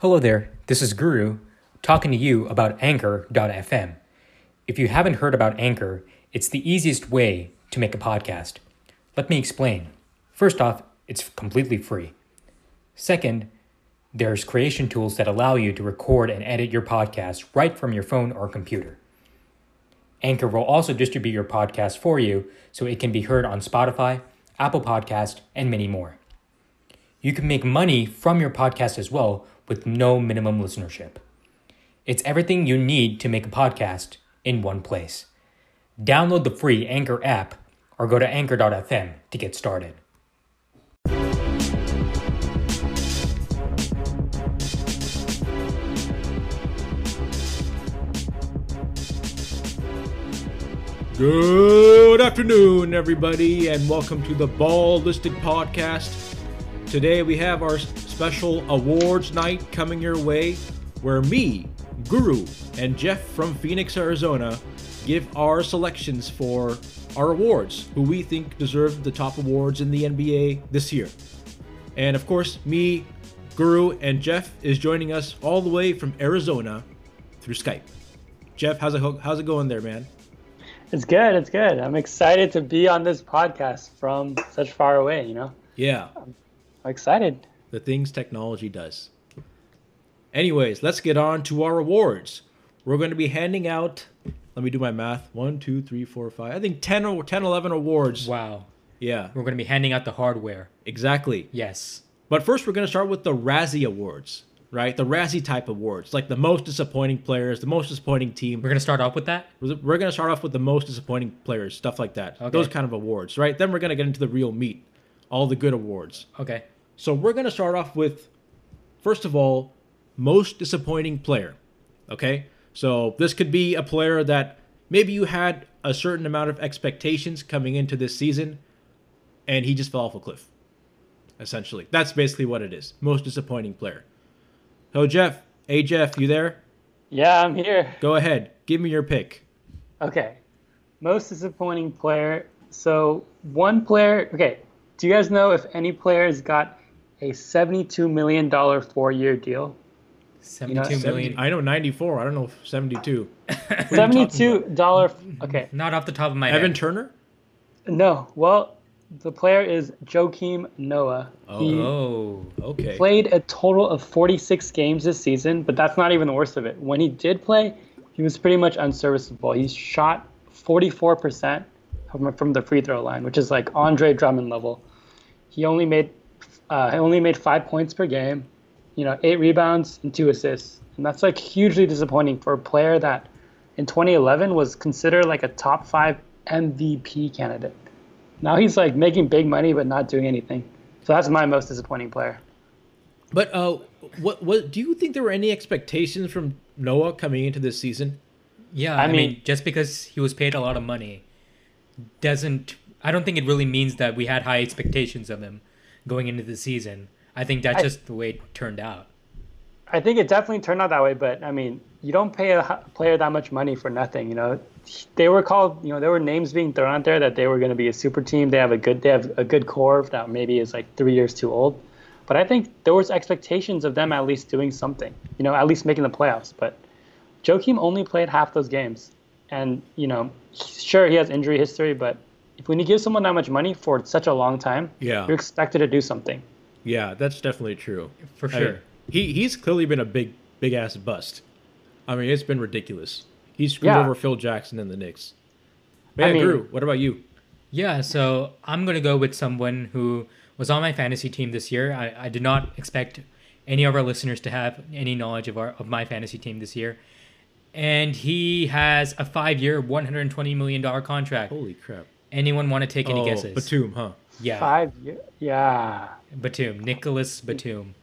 Hello there, this is Guru talking to you about Anchor.fm. If you haven't heard about Anchor, it's the easiest way to make a podcast. Let me explain. First off, it's completely free. Second, there's creation tools that allow you to record and edit your podcast right from your phone or computer. Anchor will also distribute your podcast for you so it can be heard on Spotify, Apple Podcast, and many more. You can make money from your podcast as well with no minimum listenership. It's everything you need to make a podcast in one place. Download the free Anchor app or go to anchor.fm to get started. Good afternoon, everybody, and welcome to the Ballistic Podcast. Today we have our special awards night coming your way, where me, Guru, and Jeff from Phoenix, Arizona give our selections for our awards, who we think deserve the top awards in the NBA this year. And of course, me, Guru, and Jeff is joining us all the way from Arizona through Skype. Jeff, how's it, how's it going there, man? It's good. It's good. I'm excited to be on this podcast from such far away, you know? Yeah. I'm excited. The things technology does. Anyways, let's get on to our awards. We're going to be handing out, let me do my math, one, two, three, four, five, I think 10 or 10, 11 awards. Wow. Yeah, We're going to be handing out the hardware. exactly. Yes. But first, we're going to start with the Razzie Awards, right? The Razzie type awards, like the most disappointing players, the most disappointing team. We're going to start off with that? We're going to start off with the most disappointing players, stuff like that. Okay. Those kind of awards, right? Then we're going to get into the real meat, all the good awards. Okay. So we're going to start off with, first of all, most disappointing player. Okay? So this could be a player that maybe you had a certain amount of expectations coming into this season, and he just fell off a cliff. Essentially. That's basically what it is. Most disappointing player. So, Jeff, hey, Jeff, you there? Yeah, I'm here. Go ahead. Give me your pick. Okay. Most disappointing player. So, one player. Okay. Do you guys know if any players got a $72 million four year deal? Seventy-two million. 70 I know 94. I don't know if 72. $72. Mm-hmm. Okay. Not off the top of my Evan head. Evan Turner? No. Well, the player is Joakim Noah. He Oh. Okay. played a total of 46 games this season, but that's not even the worst of it. When he did play, he was pretty much unserviceable. He shot 44% from, from the free throw line, which is like Andre Drummond level. He only made uh, he only made five points per game, you know, eight rebounds and two assists, and that's like hugely disappointing for a player that in 2011 was considered like a top five MVP candidate. Now he's like making big money but not doing anything. So that's my most disappointing player. But uh, what what do you think there were any expectations from Noah coming into this season? Yeah, I I, mean, mean- just because he was paid a lot of money doesn't. I don't think it really means that we had high expectations of him going into the season. I think that's I- just the way it turned out. I think it definitely turned out that way, but I mean, you don't pay a player that much money for nothing. You know, they were called. You know, there were names being thrown out there that they were going to be a super team. They have a good. They have a good core that maybe is like three years too old. But I think there was expectations of them at least doing something. You know, at least making the playoffs. But Joakim only played half those games, and you know, sure he has injury history, but if when you give someone that much money for such a long time, Yeah. you're expected to do something. Yeah, that's definitely true. For I mean, sure. he he's clearly been a big big ass bust. I mean, it's been ridiculous. He screwed Yeah. over Phil Jackson and the Knicks. But I mean- Drew, what about you? Yeah, so I'm gonna go with someone who was on my fantasy team this year. I, I did not expect any of our listeners to have any knowledge of our of my fantasy team this year. And he has a five year, one hundred and twenty million dollar contract. Holy crap! Anyone want to take any oh, guesses? Batum, huh? Yeah. Five. year- Yeah. Batum, Nicolas Batum.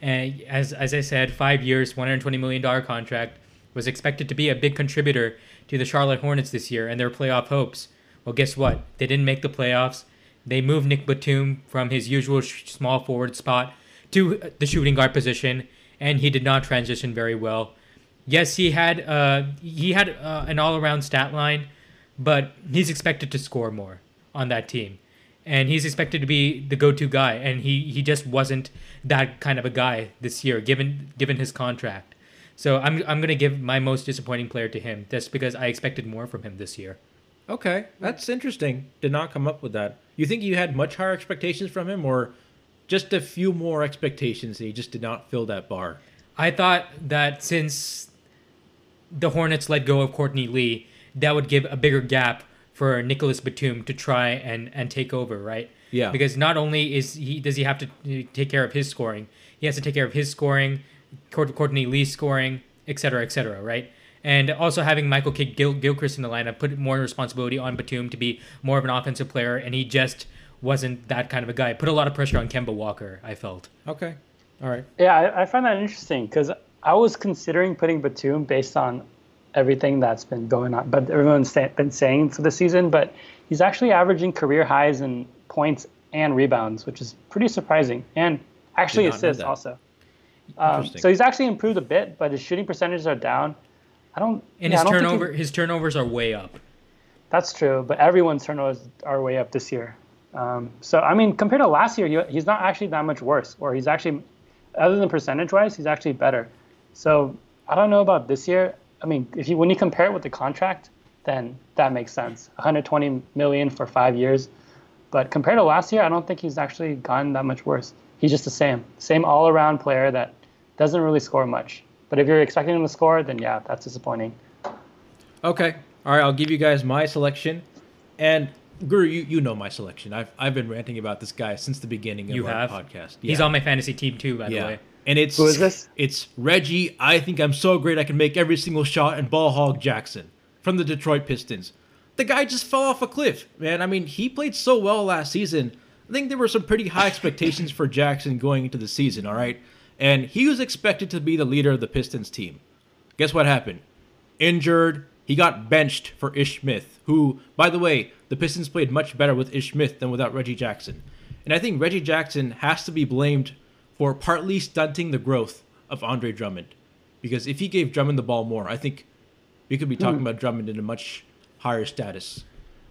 And as as I said, five years, one hundred twenty million dollar contract was expected to be a big contributor to the Charlotte Hornets this year and their playoff hopes. Well, guess what? They didn't make the playoffs. They moved Nick Batum from his usual sh- small forward spot to the shooting guard position, and he did not transition very well. Yes, he had uh, he had uh, an all around stat line, but he's expected to score more on that team. and he's expected to be the go-to guy, and he he just wasn't that kind of a guy this year, given given his contract. So I'm I'm gonna give my most disappointing player to him, just because I expected more from him this year. Okay, that's interesting. Did not come up with that. You think you had much higher expectations from him, or just a few more expectations and he just did not fill that bar? I thought that since the Hornets let go of Courtney Lee, that would give a bigger gap for Nicolas Batum to try and, and take over, right? Yeah. Because not only is he does he have to uh, take care of his scoring, he has to take care of his scoring, Courtney Lee scoring, et cetera, et cetera, right? And also having Michael Kidd Gil- Gilchrist in the lineup put more responsibility on Batum to be more of an offensive player, and he just wasn't that kind of a guy. Put a lot of pressure on Kemba Walker, I felt. Okay, all right. Yeah, I, I find that interesting because I was considering putting Batum based on everything that's been going on, but everyone's been saying for the season. But he's actually averaging career highs in points and rebounds, which is pretty surprising, and actually Did not know assists also. Um, so he's actually improved a bit, but his shooting percentages are down. I don't. And yeah, his don't he- his turnovers are way up. That's true, but everyone's turnovers are way up this year. Um, so I mean, compared to last year, he, he's not actually that much worse, or he's actually, other than percentage-wise, he's actually better. So I don't know about this year. I mean, if you when you compare it with the contract, then that makes sense. 120 million for five years, but compared to last year, I don't think he's actually gotten that much worse. He's just the same, same all-around player that doesn't really score much. But if you're expecting him to score, then yeah, that's disappointing. Okay. All right, I'll give you guys my selection. And Guru, you, you know my selection. I've I've been ranting about this guy since the beginning of You our have podcast. He's on my fantasy team too, by the way. And it's Who is this? It's Reggie. I think I'm so great I can make every single shot and ball hog Jackson from the Detroit Pistons. The guy just fell off a cliff, man. I mean, he played so well last season. I think there were some pretty high expectations for Jackson going into the season, all right? And he was expected to be the leader of the Pistons team. Guess what happened? Injured. He got benched for Ish Smith, who, by the way, the Pistons played much better with Ish Smith than without Reggie Jackson. And I think Reggie Jackson has to be blamed for partly stunting the growth of Andre Drummond. Because if he gave Drummond the ball more, I think we could be talking hmm. about Drummond in a much higher status.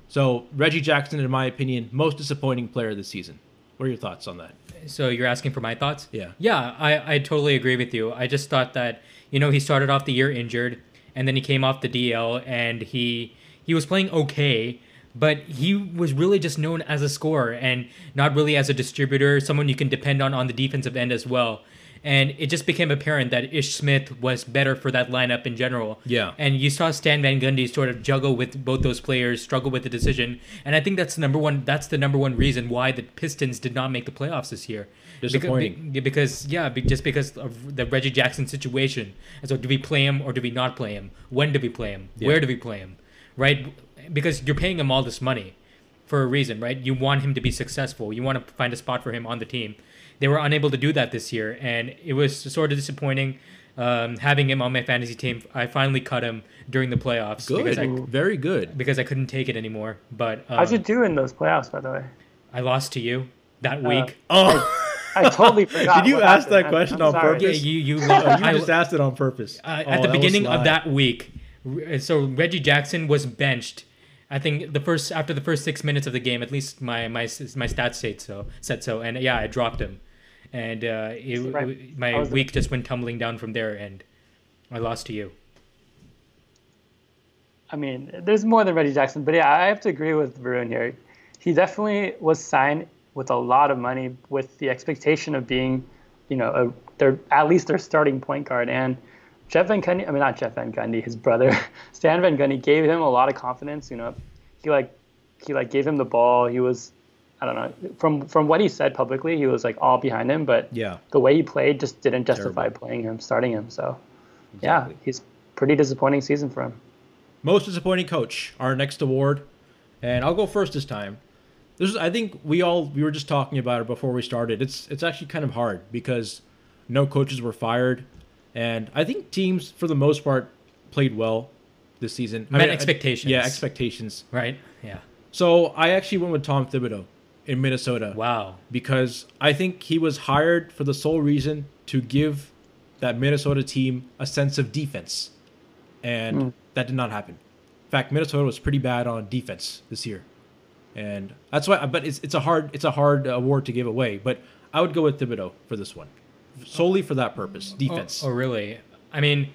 So, Reggie Jackson, in my opinion, most disappointing player this season. What are your thoughts on that? So you're asking for my thoughts? Yeah. Yeah, I, I totally agree with you. I just thought that, you know, he started off the year injured and then he came off the DL and he he was playing okay, but he was really just known as a scorer and not really as a distributor, someone you can depend on on the defensive end as well. And it just became apparent that Ish Smith was better for that lineup in general. Yeah. And you saw Stan Van Gundy sort of juggle with both those players, struggle with the decision. And I think that's the number one that's the number one reason why the Pistons did not make the playoffs this year. Disappointing. be- because yeah, be, just because of the Reggie Jackson situation. And so, do we play him or do we not play him? When do we play him? Yeah. Where do we play him? Right? Because you're paying him all this money for a reason, right? You want him to be successful. You want to find a spot for him on the team. They were unable to do that this year, and it was sort of disappointing um, having him on my fantasy team. I finally cut him during the playoffs because I Good. Very good. because I couldn't take it anymore. But um, How'd you do in those playoffs, by the way? I lost to you that Uh, week. Oh, I totally forgot. Did you ask happened. that question I'm on sorry. purpose? Yeah, Yes. you you. I- you just asked it on purpose. uh, Oh, at the beginning of that week. So Reggie Jackson was benched. I think the first after the first six minutes of the game, at least my my my stats said so said so, and yeah, I dropped him, and uh, it, Right. my week just went tumbling down from there, and I lost to you. I mean, there's more than Reggie Jackson, but yeah, I have to agree with Varun here. He definitely was signed with a lot of money, with the expectation of being, you know, a, their at least their starting point guard. And Jeff Van Gundy, I mean not Jeff Van Gundy, his brother Stan Van Gundy gave him a lot of confidence. You know, he like he like gave him the ball. He was, I don't know, from from what he said publicly, he was like all behind him. But Yeah. the way he played just didn't justify Terrible. playing him, starting him. So, Exactly. yeah, he's pretty disappointing season for him. Most disappointing coach, our next award, and I'll go first this time. This is, I think we all we were just talking about it before we started. It's it's actually kind of hard because no coaches were fired, and I think teams for the most part played well this season. I Met I- expectations. yeah, expectations. Right? Yeah. So I actually went with Tom Thibodeau in Minnesota Wow. because I think he was hired for the sole reason to give that Minnesota team a sense of defense. And hmm. that did not happen. In fact, Minnesota was pretty bad on defense this year. and that's why. But it's it's a hard it's a hard award to give away. But I would go with Thibodeau for this one, solely for that purpose, defense. Oh, oh really? I mean,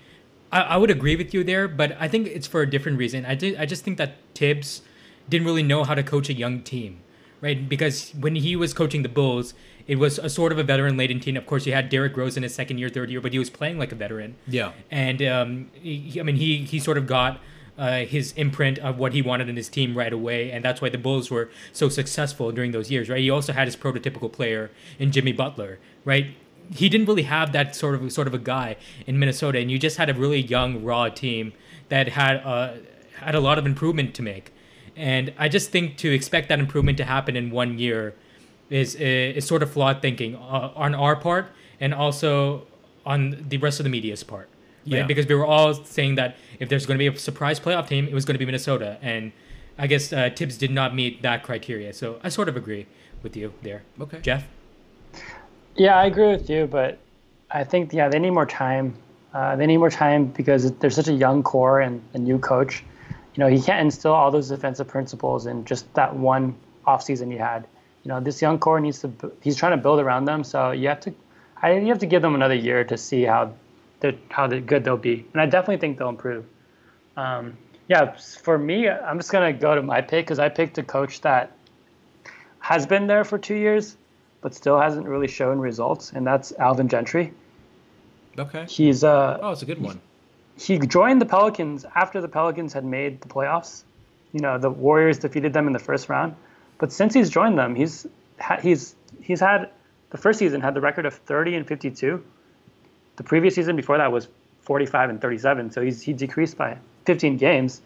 I, I would agree with you there, but I think it's for a different reason. I did, I just think that Thibs didn't really know how to coach a young team, right? Because when he was coaching the Bulls, it was a sort of a veteran laden team. Of course, you had Derrick Rose in his second year, third year, but he was playing like a veteran. Yeah. And um, he, I mean, he he sort of got uh, his imprint of what he wanted in his team right away, and that's why the Bulls were so successful during those years, right? He also had his prototypical player in Jimmy Butler, right? He didn't really have that sort of sort of a guy in Minnesota, and you just had a really young, raw team that had uh, had a lot of improvement to make. And I just think to expect that improvement to happen in one year is is sort of flawed thinking uh, on our part and also on the rest of the media's part. Right? Yeah. Because we were all saying that if there's going to be a surprise playoff team, it was going to be Minnesota, and I guess uh, Thibs did not meet that criteria. So I sort of agree with you there. Okay. Jeff. Yeah, I agree with you, but I think yeah they need more time. Uh, they need more time because there's such a young core and a new coach. You know, he can't instill all those defensive principles in just that one offseason he had. You know, this young core needs to. He's trying to build around them, so you have to. I you have to give them another year to see how, how good they'll be, and I definitely think they'll improve. Um, yeah, for me, I'm just gonna go to my pick because I picked a coach that has been there for two years, but still hasn't really shown results, and that's Alvin Gentry. Okay. He's uh Oh, it's a good one. he joined the Pelicans after the Pelicans had made the playoffs. You know, the Warriors defeated them in the first round, but since he's joined them, he's he's he's had the first season had the record of 30 and 52. The previous season before that was 45 and 37, so he's he decreased by 15 games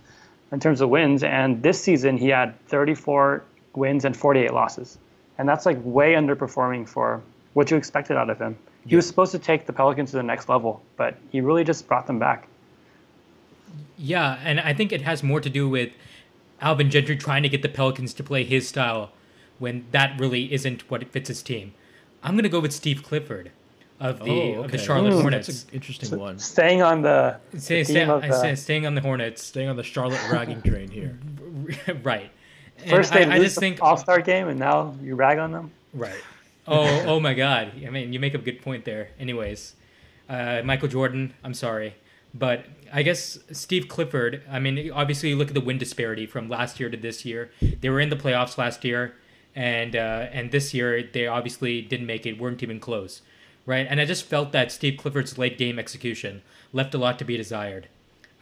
in terms of wins, and this season he had 34 wins and 48 losses, and that's like way underperforming for what you expected out of him. He was supposed to take the Pelicans to the next level, but he really just brought them back. Yeah, and I think it has more to do with Alvin Gentry trying to get the Pelicans to play his style when that really isn't what fits his team. I'm gonna go with Steve Clifford of the oh, of the. Charlotte Ooh, Hornets. That's an interesting one. Staying on the, Stay, the stay, of the- say staying on the Hornets, Staying on the Charlotte ragging train here. right? And first they I, I just the think All-Star game, and now you rag on them. Right. Oh, oh my God. I mean, you make a good point there. Anyways, uh, Michael Jordan. I'm sorry, but I guess Steve Clifford. I mean, obviously, you look at the win disparity from last year to this year. They were in the playoffs last year, and uh, and this year they obviously didn't make it. weren't even close, right? And I just felt that Steve Clifford's late game execution left a lot to be desired.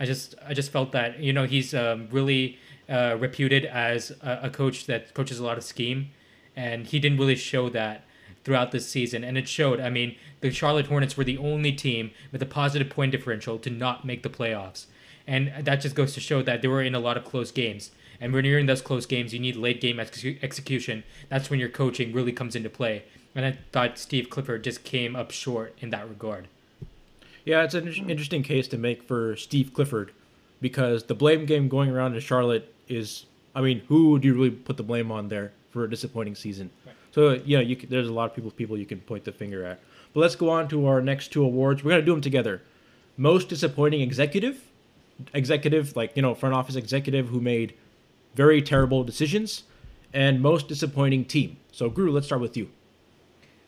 I just I just felt that you know he's um, really uh, reputed as a, a coach that coaches a lot of scheme, and he didn't really show that throughout this season, and it showed. I mean, the Charlotte Hornets were the only team with a positive point differential to not make the playoffs, and that just goes to show that they were in a lot of close games. And when you're in those close games, you need late game ex- execution. That's when your coaching really comes into play. And I thought Steve Clifford just came up short in that regard. Yeah, it's an interesting case to make for Steve Clifford because the blame game going around in Charlotte is, I mean, who do you really put the blame on there for a disappointing season? So yeah, you can, there's a lot of people people you can point the finger at. But let's go on to our next two awards. We're gonna do them together. Most disappointing executive, executive like you know front office executive who made very terrible decisions, and most disappointing team. So Guru, let's start with you.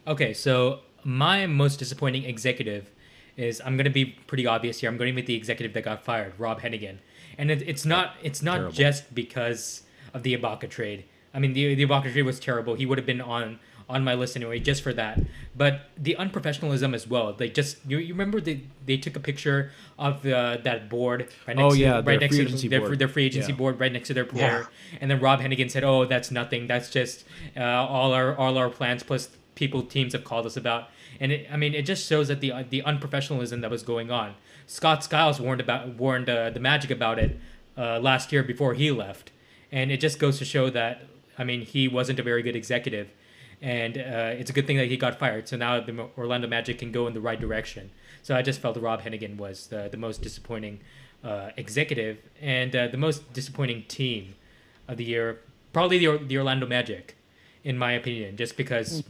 Okay, so my most disappointing executive is I'm gonna be pretty obvious here. I'm going with the executive that got fired, Rob Hennigan, and it, it's not it's not Terrible. just because of the Ibaka trade. I mean, the the Ibaka trade was terrible. He would have been on on my list anyway, just for that. But the unprofessionalism as well. They just you, you remember they they took a picture of uh, that board right Oh, next yeah, to, their right next free to agency their, board. their free agency Yeah. board right next to their player. yeah. And then Rob Hennigan said, "Oh, that's nothing. That's just uh, all our all our plans plus people teams have called us about." And it, I mean, it just shows that the the unprofessionalism that was going on. Scott Skiles warned about warned uh, the Magic about it uh, last year before he left, and it just goes to show that I mean he wasn't a very good executive, and uh, it's a good thing that he got fired. So now the Orlando Magic can go in the right direction. So I just felt Rob Hennigan was the, the most disappointing uh, executive and uh, the most disappointing team of the year. Probably the, the Orlando Magic, in my opinion, just because.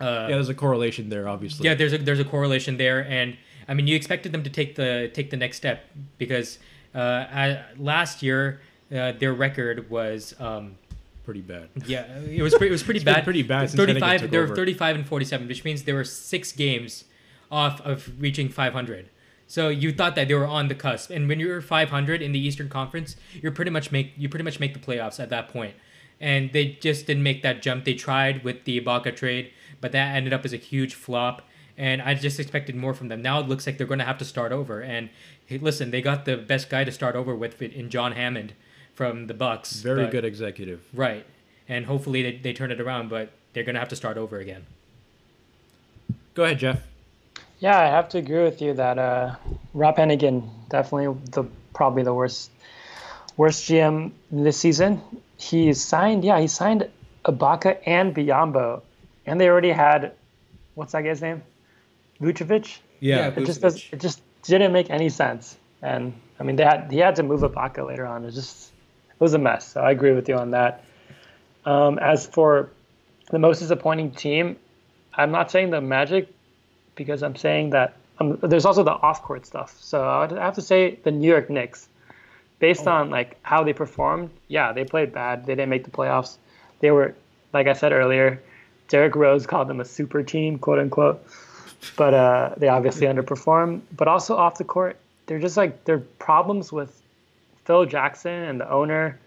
Uh, Yeah, there's a correlation there, obviously. yeah, there's a there's a correlation there, and I mean, you expected them to take the take the next step because uh, last year uh, their record was um, pretty bad. Yeah, it was pretty, it was pretty bad. pretty bad 35. They were 35 and 47, which means they were six games off of reaching 500. So you thought that they were on the cusp, and when you're 500 in the Eastern Conference, you're pretty much make you pretty much make the playoffs at that point. And they just didn't make that jump. They tried with the Ibaka trade, but that ended up as a huge flop. And I just expected more from them. Now it looks like they're going to have to start over. And hey, listen, they got the best guy to start over with in John Hammond from the Bucks. Very but- good executive. Right. And hopefully they, they turn it around, but they're going to have to start over again. Go ahead, Jeff. Yeah, I have to agree with you that uh, Rob Hennigan definitely the probably the worst worst GM this season. He signed, yeah, he signed Ibaka and Biyombo, and they already had what's that guy's name, Vucevic. Yeah, It just does. It just didn't make any sense. And I mean, they had he had to move Ibaka later on. It just it was a mess. So I agree with you on that. Um, as for the most disappointing team, I'm not saying the Magic because I'm saying that um, there's also the off-court stuff. So I would have to say the New York Knicks, based on like how they performed. Yeah, they played bad. They didn't make the playoffs. They were, like I said earlier, Derrick Rose called them a super team, quote unquote. But uh, they obviously underperform. But also off the court, they're just like there are problems with Phil Jackson and the owner.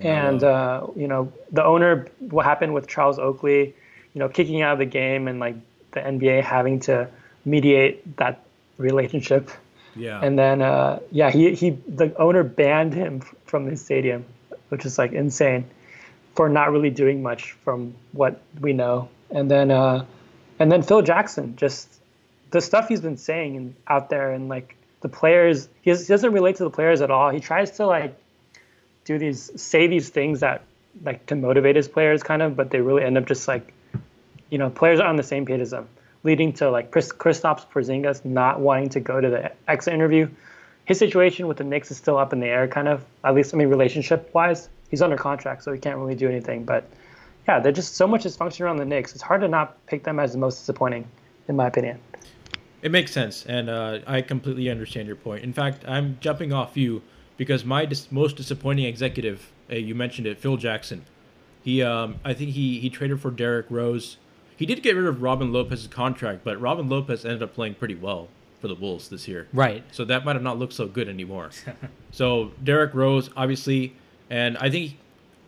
And uh, you know the owner, what happened with Charles Oakley, you know, kicking out of the game and like the NBA having to mediate that relationship. yeah. And then uh, yeah, he he the owner banned him from the stadium, which is like insane, for not really doing much from what we know. And then uh, and then Phil Jackson, just the stuff he's been saying and out there, and like the players, he, has, he doesn't relate to the players at all. He tries to like do these say these things that like to motivate his players, kind of, but they really end up just like you know, players are on the same page as them, leading to like Kristaps Porzingis not wanting to go to the exit interview. His situation with the Knicks is still up in the air, kind of. At least, I mean, relationship wise, he's under contract, so he can't really do anything. But yeah, they're just so much dysfunction around the Knicks. It's hard to not pick them as the most disappointing, in my opinion. It makes sense, and uh, I completely understand your point. In fact, I'm jumping off you because my dis- most disappointing executive, uh, you mentioned it, Phil Jackson. He, um, I think he he traded for Derrick Rose. He did get rid of Robin Lopez's contract, but Robin Lopez ended up playing pretty well for the Bulls this year. Right. So that might have not looked so good anymore. so Derrick Rose, obviously, and I think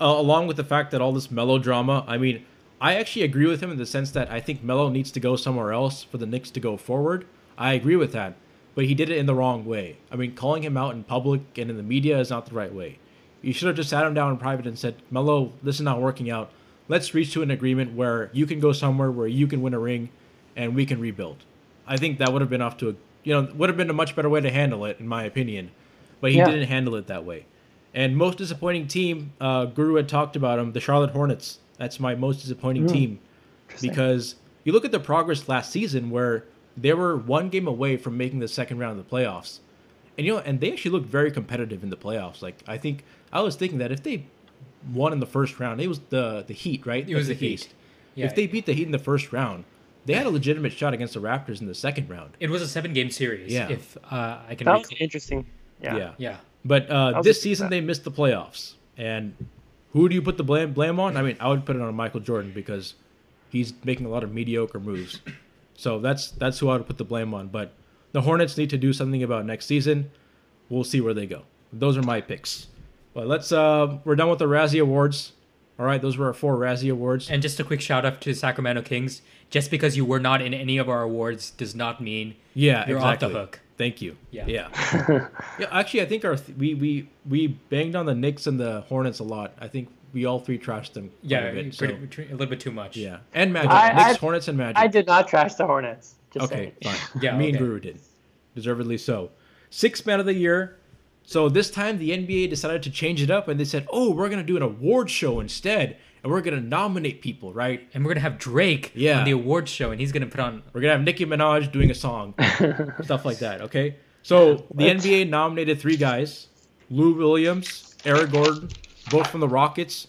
uh, along with the fact that all this melodrama, I mean, I actually agree with him in the sense that I think Melo needs to go somewhere else for the Knicks to go forward. I agree with that, but he did it in the wrong way. I mean, calling him out in public and in the media is not the right way. You should have just sat him down in private and said, Melo, this is not working out. Let's reach to an agreement where you can go somewhere where you can win a ring and we can rebuild. I think that would have been off to a you know would have been a much better way to handle it in my opinion, but he Yeah. didn't handle it that way. And most disappointing team, uh, Guru had talked about them, the Charlotte Hornets. That's my most disappointing team because you look at the progress last season where they were one game away from making the second round of the playoffs, and you know, and they actually looked very competitive in the playoffs. Like I think I was thinking that if they won in the first round, it was the the Heat, right? It was That's the Heat. case. Yeah. If they beat the Heat in the first round, they had a legitimate shot against the Raptors in the second round. It was a seven game series. Yeah. If uh, I can That was interesting. Yeah. Yeah. Yeah. But uh, this season they missed the playoffs, and who do you put the blame blame on? I mean, I would put it on Michael Jordan because he's making a lot of mediocre moves. So that's that's who I would put the blame on. But the Hornets need to do something about next season. We'll see where they go. Those are my picks. But let's uh, we're done with the Razzie Awards. All right, those were our four Razzie Awards. And just a quick shout out to Sacramento Kings. Just because you were not in any of our awards does not mean Yeah, you're exactly. off the hook. Thank you. Yeah. Yeah. yeah. Actually, I think our th- we we we banged on the Knicks and the Hornets a lot. I think we all three trashed them. quite Yeah, a, bit, pretty, so- pretty- a little bit too much. yeah, and Magic. I- Knicks, I- Hornets, and Magic. I did not trash the Hornets. Just Okay, saying. fine. Yeah, me and okay. Guru did, deservedly so. Sixth man of the year. So this time the NBA decided to change it up, and they said, "Oh, we're gonna do an award show instead, and we're gonna nominate people, right? And we're gonna have Drake Yeah. on the awards show, and he's gonna put on. We're gonna have Nicki Minaj doing a song, stuff like that. Okay. So the NBA nominated three guys: Lou Williams, Eric Gordon, both from the Rockets.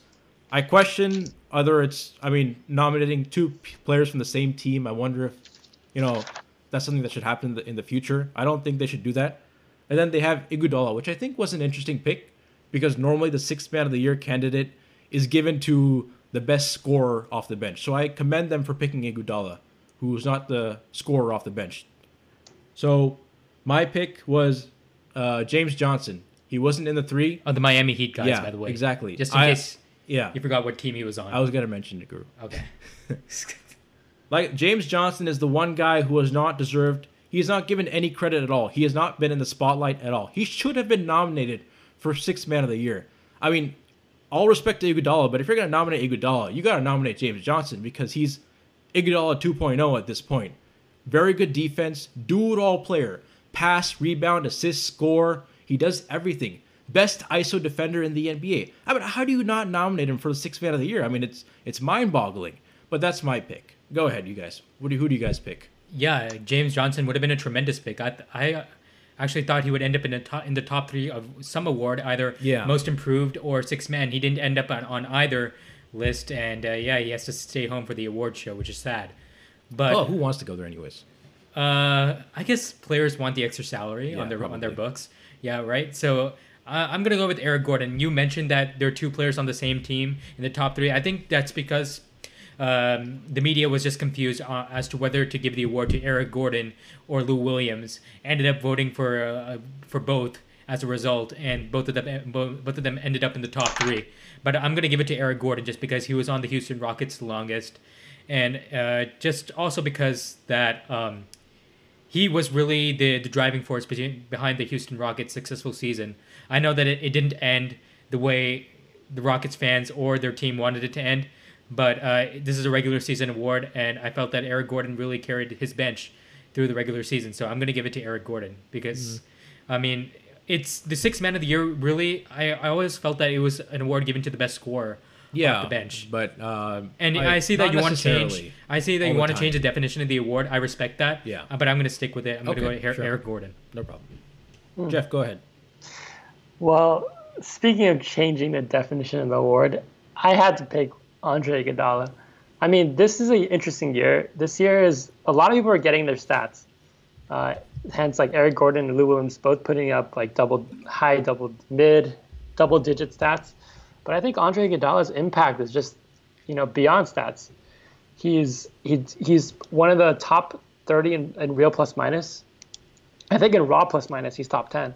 I question whether it's, I mean, nominating two p- players from the same team. I wonder if, you know, that's something that should happen in the, in the future. I don't think they should do that. And then they have Iguodala, which I think was an interesting pick because normally the sixth man of the year candidate is given to the best scorer off the bench. So I commend them for picking Iguodala, who's not the scorer off the bench. So my pick was uh, James Johnson. He wasn't in the three. Oh, the Miami Heat guys, yeah, by the way. exactly. Just in I- case Yeah, you forgot what team he was on. I was gonna mention it, Guru. okay. Like James Johnson is the one guy who has not deserved. He has not given any credit at all. He has not been in the spotlight at all. He should have been nominated for Sixth Man of the Year. I mean, all respect to Iguodala, but if you're gonna nominate Iguodala, you gotta nominate James Johnson because he's Iguodala 2.0 at this point. Very good defense, do-it-all player. Pass, rebound, assist, score. He does everything. Best ISO defender in the NBA. I mean, how do you not nominate him for the Sixth Man of the Year? I mean, it's it's mind-boggling. But that's my pick. Go ahead, you guys. What do who do you guys pick? Yeah, James Johnson would have been a tremendous pick. I, I actually thought he would end up in the top in the top three of some award, either Yeah. most improved or six man. He didn't end up on, on either list, and uh, yeah, he has to stay home for the award show, which is sad. But Oh, who wants to go there anyways? Uh, I guess players want the extra salary Yeah, on their on their books. Yeah, right. So uh, I'm gonna go with Eric Gordon. You mentioned that there are two players on the same team in the top three. I think that's because um, the media was just confused uh, as to whether to give the award to Eric Gordon or Lou Williams. Ended up voting for uh, for both as a result, and both of them both both of them ended up in the top three. But I'm gonna give it to Eric Gordon just because he was on the Houston Rockets the longest, and uh, just also because that. Um, he was really the, the driving force behind the Houston Rockets' successful season. I know that it, it didn't end the way the Rockets fans or their team wanted it to end, but uh, this is a regular season award, and I felt that Eric Gordon really carried his bench through the regular season. So I'm going to give it to Eric Gordon because, I mean, it's the sixth man of the year. Really, I, I always felt that it was an award given to the best scorer Yeah, off the bench. But uh, And I, see that you want to change. I see that you want to change the definition of the award. I respect that. Yeah. Uh, but I'm going to stick with it. I'm going to go to Her- sure. Eric Gordon. No problem. Jeff, go ahead. Well, speaking of changing the definition of the award, I had to pick Andre Iguodala. I mean, this is an interesting year. This year is a lot of people are getting their stats. Uh, hence, like Eric Gordon and Lou Williams both putting up like double, high, double, mid, double digit stats. But I think Andre Iguodala's impact is just, you know, beyond stats. He's he's he's one of the top 30 in, in real plus minus. I think in raw plus minus, he's top 10.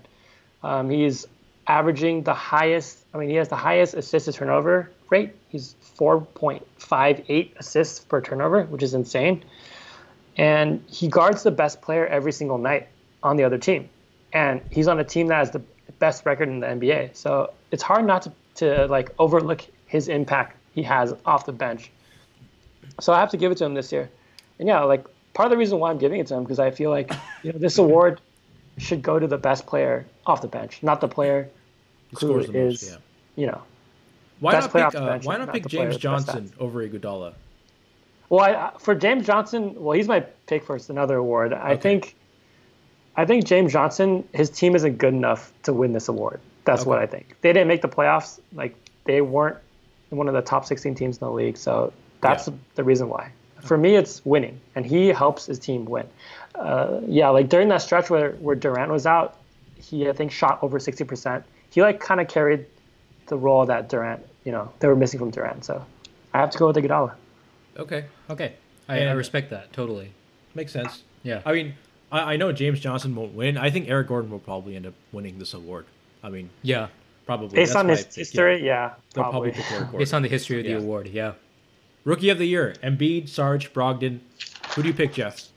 Um, he's averaging the highest. I mean, he has the highest assist to turnover rate. He's 4.58 assists per turnover, which is insane. And he guards the best player every single night on the other team. And he's on a team that has the best record in the NBA. So it's hard not to, to like overlook his impact he has off the bench. So I have to give it to him this year. And yeah, like part of the reason why I'm giving it to him because I feel like you know this award should go to the best player off the bench, not the player who the most, yeah. you know. Why not pick? Uh, why not not pick James with the best Johnson over Iguodala? Well, I, for James Johnson, well, he's my pick for another award. I Okay. think, I think James Johnson, his team isn't good enough to win this award. That's what I think. They didn't make the playoffs. Like they weren't one of the top 16 teams in the league. So that's Yeah. the reason why. For me, it's winning, and he helps his team win. Uh, yeah, like during that stretch where where Durant was out, he I think shot over 60%. He like kind of carried the role that Durant, you know, they were missing from Durant. So I have to go with Iguodala. Okay, Okay. I, I respect that totally. makes sense. Yeah. I mean, I, I know James Johnson won't win. I think Eric Gordon will probably end up winning this award. I mean, yeah. probably Based That's on his history, yeah, They'll probably. probably pick Eric Gordon. Based on the history of the Yeah. award. Yeah. Rookie of the year: Embiid, Sarge, Brogdon. Who do you pick, Jeff?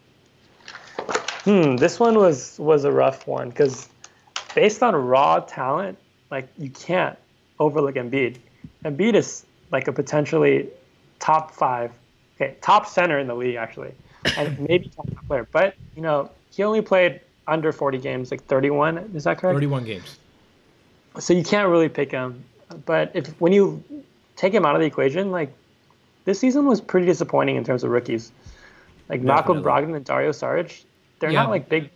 Hmm, this one was was a rough one because based on raw talent, like you can't overlook Embiid. Embiid is like a potentially top five, okay, top center in the league actually, and maybe top player. But you know, he only played under 40 games, like 31. Is that correct? Thirty-one games. so you can't really pick him. But if when you take him out of the equation, like this season was pretty disappointing in terms of rookies. Like Malcolm Definitely. Brogdon and Dario Saric, they're Yeah. not like big.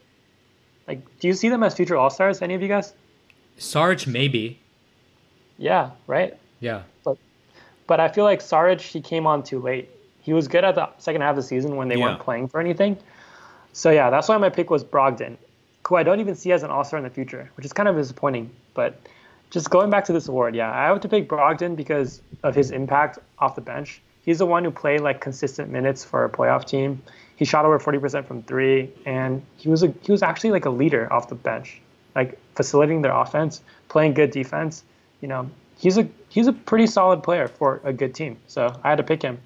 Like, do you see them as future All Stars? Any of you guys? Sarge, maybe. Yeah, right. Yeah. But but I feel like Saric, he came on too late. He was good at the second half of the season when they Yeah. weren't playing for anything. So yeah, that's why my pick was Brogdon, who I don't even see as an All Star in the future, which is kind of disappointing. But just going back to this award, yeah, I have to pick Brogdon because of his impact off the bench. He's the one who played like consistent minutes for a playoff team. He shot over 40% from three, and he was a he was actually like a leader off the bench, like facilitating their offense, playing good defense. You know, he's a he's a pretty solid player for a good team. So I had to pick him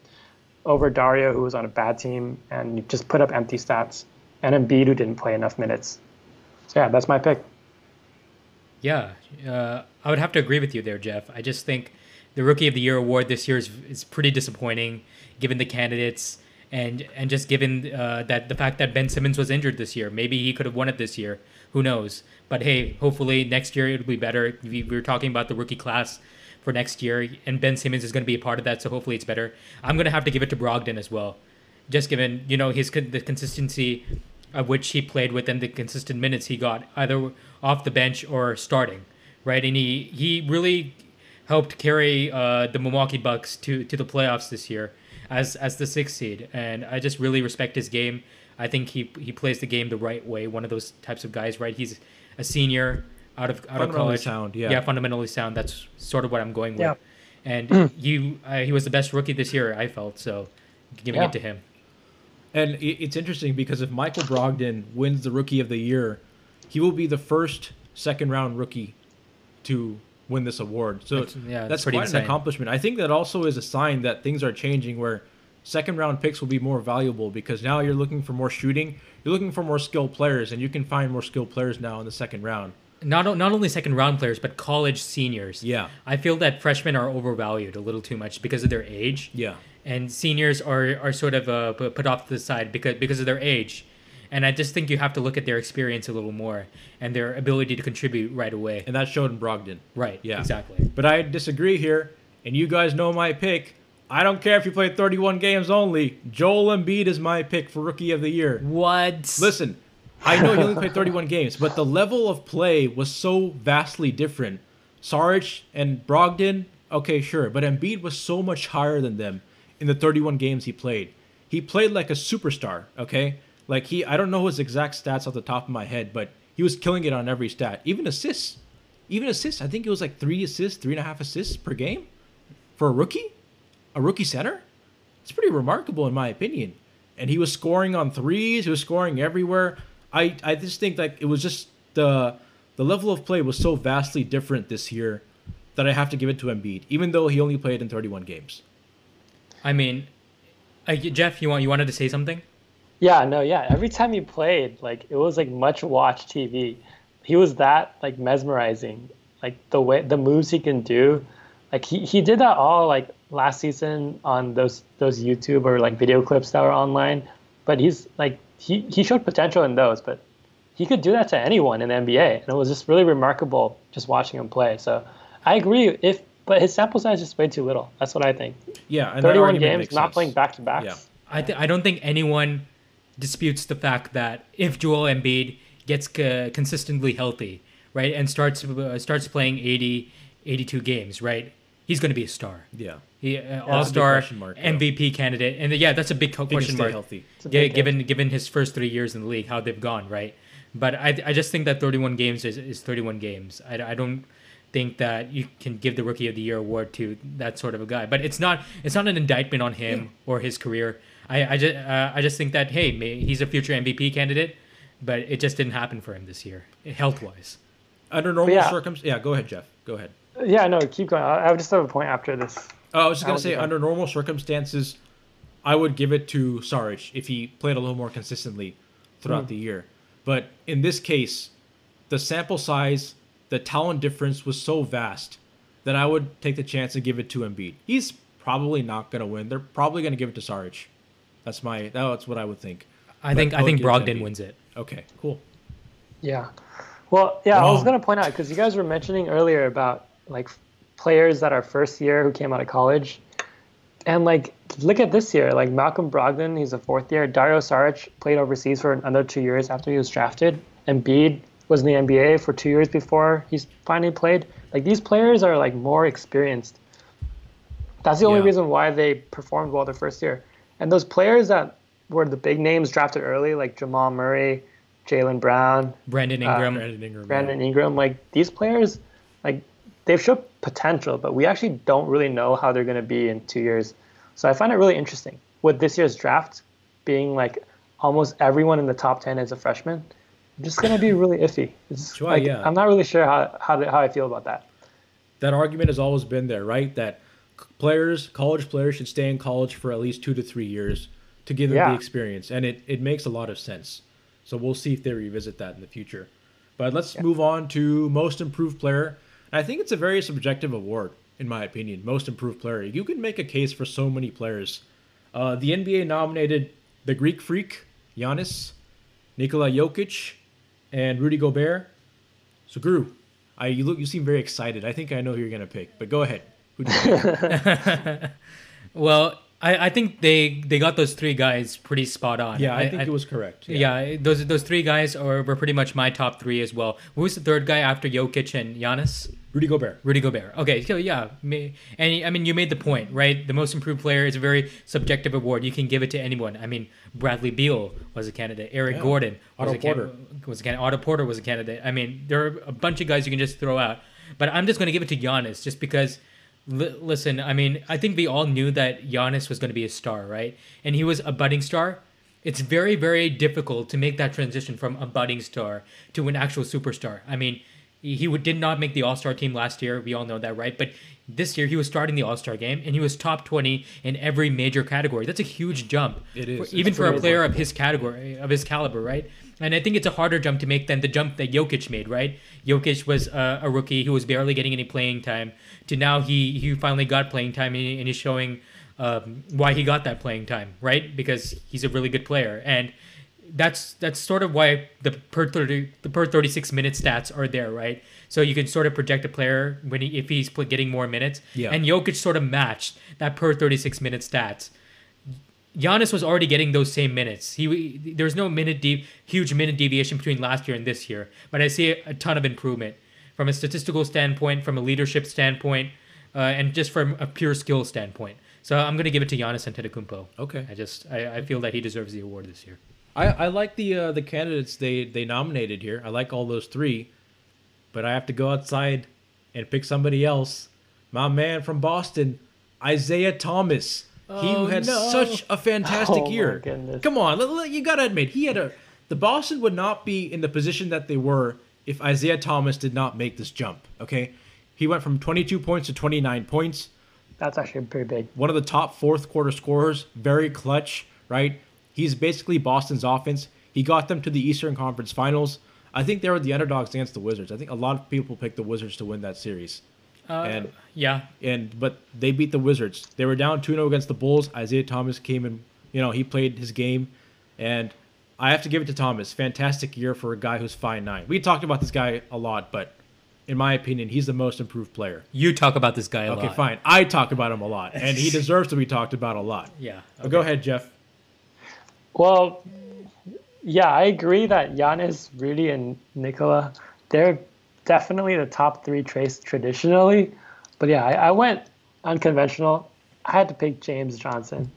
over Dario, who was on a bad team and just put up empty stats, and Embiid, who didn't play enough minutes. So yeah, that's my pick. Yeah, uh, I would have to agree with you there, Jeff. I just think the Rookie of the Year award this year is, is pretty disappointing, given the candidates and and just given uh, that the fact that Ben Simmons was injured this year. Maybe he could have won it this year. Who knows? But hey, hopefully next year it'll be better. We, we were talking about the rookie class for next year, and Ben Simmons is going to be a part of that, so hopefully it's better. I'm going to have to give it to Brogdon as well, just given you know his the consistency of which he played with and the consistent minutes he got either off the bench or starting, right? And he he really helped carry uh, the Milwaukee Bucks to to the playoffs this year as as the sixth seed, and I just really respect his game. I think he he plays the game the right way. One of those types of guys, right? He's a senior out of out of college. sound, yeah. yeah, fundamentally sound. That's sort of what I'm going with. Yeah. And you, uh, he was the best rookie this year. I felt so, giving Yeah. it to him. And it's interesting because if Michael Brogdon wins the Rookie of the Year, he will be the first second round rookie to win this award. So That's- yeah, that's that's pretty quite insane. an accomplishment. I think that also is a sign that things are changing where second round picks will be more valuable because now you're looking for more shooting, you're looking for more skilled players, and you can find more skilled players now in the second round. Not not only second round players, but college seniors. Yeah. I feel that freshmen are overvalued a little too much because of their age. Yeah. and seniors are are sort of uh, put off to the side because because of their age. And I just think you have to look at their experience a little more and their ability to contribute right away. And that showed in Brogdon. Right. Yeah. Exactly. But I disagree here, and you guys know my pick. I don't care if you played 31 games only. Joel Embiid is my pick for Rookie of the Year. What? Listen, I know he only played 31 games, but the level of play was so vastly different. Saric and Brogdon, okay, sure, but Embiid was so much higher than them in the 31 games he played. He played like a superstar, okay? Like he, I don't know his exact stats off the top of my head, but he was killing it on every stat, even assists. Even assists, I think it was like three assists, three and a half assists per game for a rookie, a rookie center. It's pretty remarkable in my opinion. And he was scoring on threes. He was scoring everywhere. I, I just think like it was just the the level of play was so vastly different this year that I have to give it to Embiid, even though he only played in 31 games. I mean, uh, Jeff, you want you wanted to say something? Yeah, no, yeah. Every time he played, like it was like much watch TV. He was that like mesmerizing. Like the way the moves he can do. Like he, he did that all like last season on those those YouTube or like video clips that were online. But he's like he, he showed potential in those, but he could do that to anyone in the NBA. And it was just really remarkable just watching him play. So I agree if but his sample size is way too little. That's what I think. Yeah, and 31 games, not sense. playing back to backs. Yeah. I th- I don't think anyone disputes the fact that if Joel Embiid gets consistently healthy, right, and starts uh, starts playing 80, 82 games, right, he's going to be a star. Yeah. He, uh, a All Star, mark, yeah. MVP candidate, and yeah, that's a big co- He question stay mark. healthy. It's a Yeah, given given his first three years in the league, how they've gone, right? But I, I just think that 31 games is, is 31 games. I, I don't think that you can give the Rookie of the Year award to that sort of a guy. But it's not it's not an indictment on him or his career. I I just uh, I just think that hey, may, he's a future MVP candidate, but it just didn't happen for him this year, health wise. Under normal yeah. circumstances, yeah. Go ahead, Jeff. Go ahead. Yeah, no, keep going. I, I just have a point after this. Oh, I was just gonna say, under normal circumstances, I would give it to Saric if he played a little more consistently throughout Mm. the year. But in this case, the sample size, the talent difference was so vast that I would take the chance and give it to Embiid. He's probably not gonna win. They're probably gonna give it to Saric. That's my. That's what I would think. I But think I think give Brogdon wins it. Okay, cool. Yeah. Well, yeah, I was going to point out because you guys were mentioning earlier about like players that are first year who came out of college. And like, look at this year. Like Malcolm Brogdon, he's a fourth year. Dario Saric played overseas for another two years after he was drafted. Embiid was in the NBA for two years before he's finally played. Like these players are like more experienced. That's the only Yeah. reason why they performed well their first year. And those players that were the big names drafted early, like Jamal Murray, Jaylen Brown, Brandon Uh, Brandon Ingram. Brandon Ingram, like these players, like they've showed potential, but we actually don't really know how they're going to be in two years. So I find it really interesting with this year's draft being like almost everyone in the top ten is a freshman. Just going to be really iffy. It's Sure, like, yeah. I'm not really sure how how, how I feel about that. that argument has always been there, right? That players, college players, should stay in college for at least two to three years to give them Yeah. the experience, and it, it makes a lot of sense. So we'll see if they revisit that in the future. But let's move on to most improved player. I think it's a very subjective award, in my opinion. Most improved player. You can make a case for so many players. Uh, the NBA nominated the Greek Freak, Giannis, Nikola Jokic, and Rudy Gobert. So, Guru, I you look you seem very excited. I think I know who you're gonna pick, but go ahead. Who do you pick? Well, I, I think they they got those three guys pretty spot on. yeah, I think it was correct. Yeah. those those three guys are were pretty much my top three as well. Who was the third guy after Jokic and Giannis? Rudy Gobert. Rudy Gobert. Okay, so yeah, me- and I mean you made the point, right? The most improved player is a very subjective award. You can give it to anyone. I mean, Bradley Beal was a candidate. Eric Yeah. Gordon was Otto a can- Porter. was a candidate. Otto Porter was a candidate. I mean, there are a bunch of guys you can just throw out. But I'm just going to give it to Giannis just because. Li- listen, I mean, I think we all knew that Giannis was going to be a star, right? And he was a budding star. It's very, very difficult to make that transition from a budding star to an actual superstar. I mean, he he would- did not make the All Star team last year. We all know that, right? But this year he was starting the All Star game and he was top twenty in every major category. That's a huge jump. It is. For- It's even for a player of his category, of his caliber, right? And I think it's a harder jump to make than the jump that Jokic made, right? Jokic was uh, a rookie who was barely getting any playing time. To now he he finally got playing time and, and he's showing um, why he got that playing time, right? Because he's a really good player and that's that's sort of why the per 30 the per 36 minute stats are there right so you can sort of project a player when he, if he's getting more minutes Yeah. and Jokic sort of matched that per 36 minute stats Giannis was already getting those same minutes. He there's no minute de- huge minute deviation between last year and this year, but I see a, a ton of improvement from a statistical standpoint, from a leadership standpoint, uh, and just from a pure skill standpoint. So I'm gonna give it to Giannis Antetokounmpo. Okay. I just I, I feel that he deserves the award this year. I, I like the uh, the candidates they they nominated here. I like all those three, but I have to go outside and pick somebody else. My man from Boston, Isaiah Thomas. He Oh, had no. such a fantastic Oh, year. Come on, you gotta admit he had a. The Boston would not be in the position that they were if Isaiah Thomas did not make this jump. Okay, he went from 22 points to 29 points That's actually pretty big. one of the top fourth quarter scorers, very clutch, right? He's basically Boston's offense. He got them to the Eastern Conference Finals. I think they were the underdogs against the Wizards. I think a lot of people picked the Wizards to win that series. Uh, And- yeah, And but they beat the Wizards. They were down 2-0 against the Bulls. Isaiah Thomas came in, you know, he played his game and I have to give it to Thomas. Fantastic year for a guy who's 5'9". We talked about this guy a lot, but in my opinion, he's the most improved player. you talk about this guy a Okay, lot. Okay, fine. I talk about him a lot, and he deserves to be talked about a lot. Yeah. But Go ahead, Jeff. Well, yeah, I agree that Giannis, Rudy, and Nikola, they're definitely the top three trace traditionally. But yeah, I, I went unconventional. I had to pick James Johnson.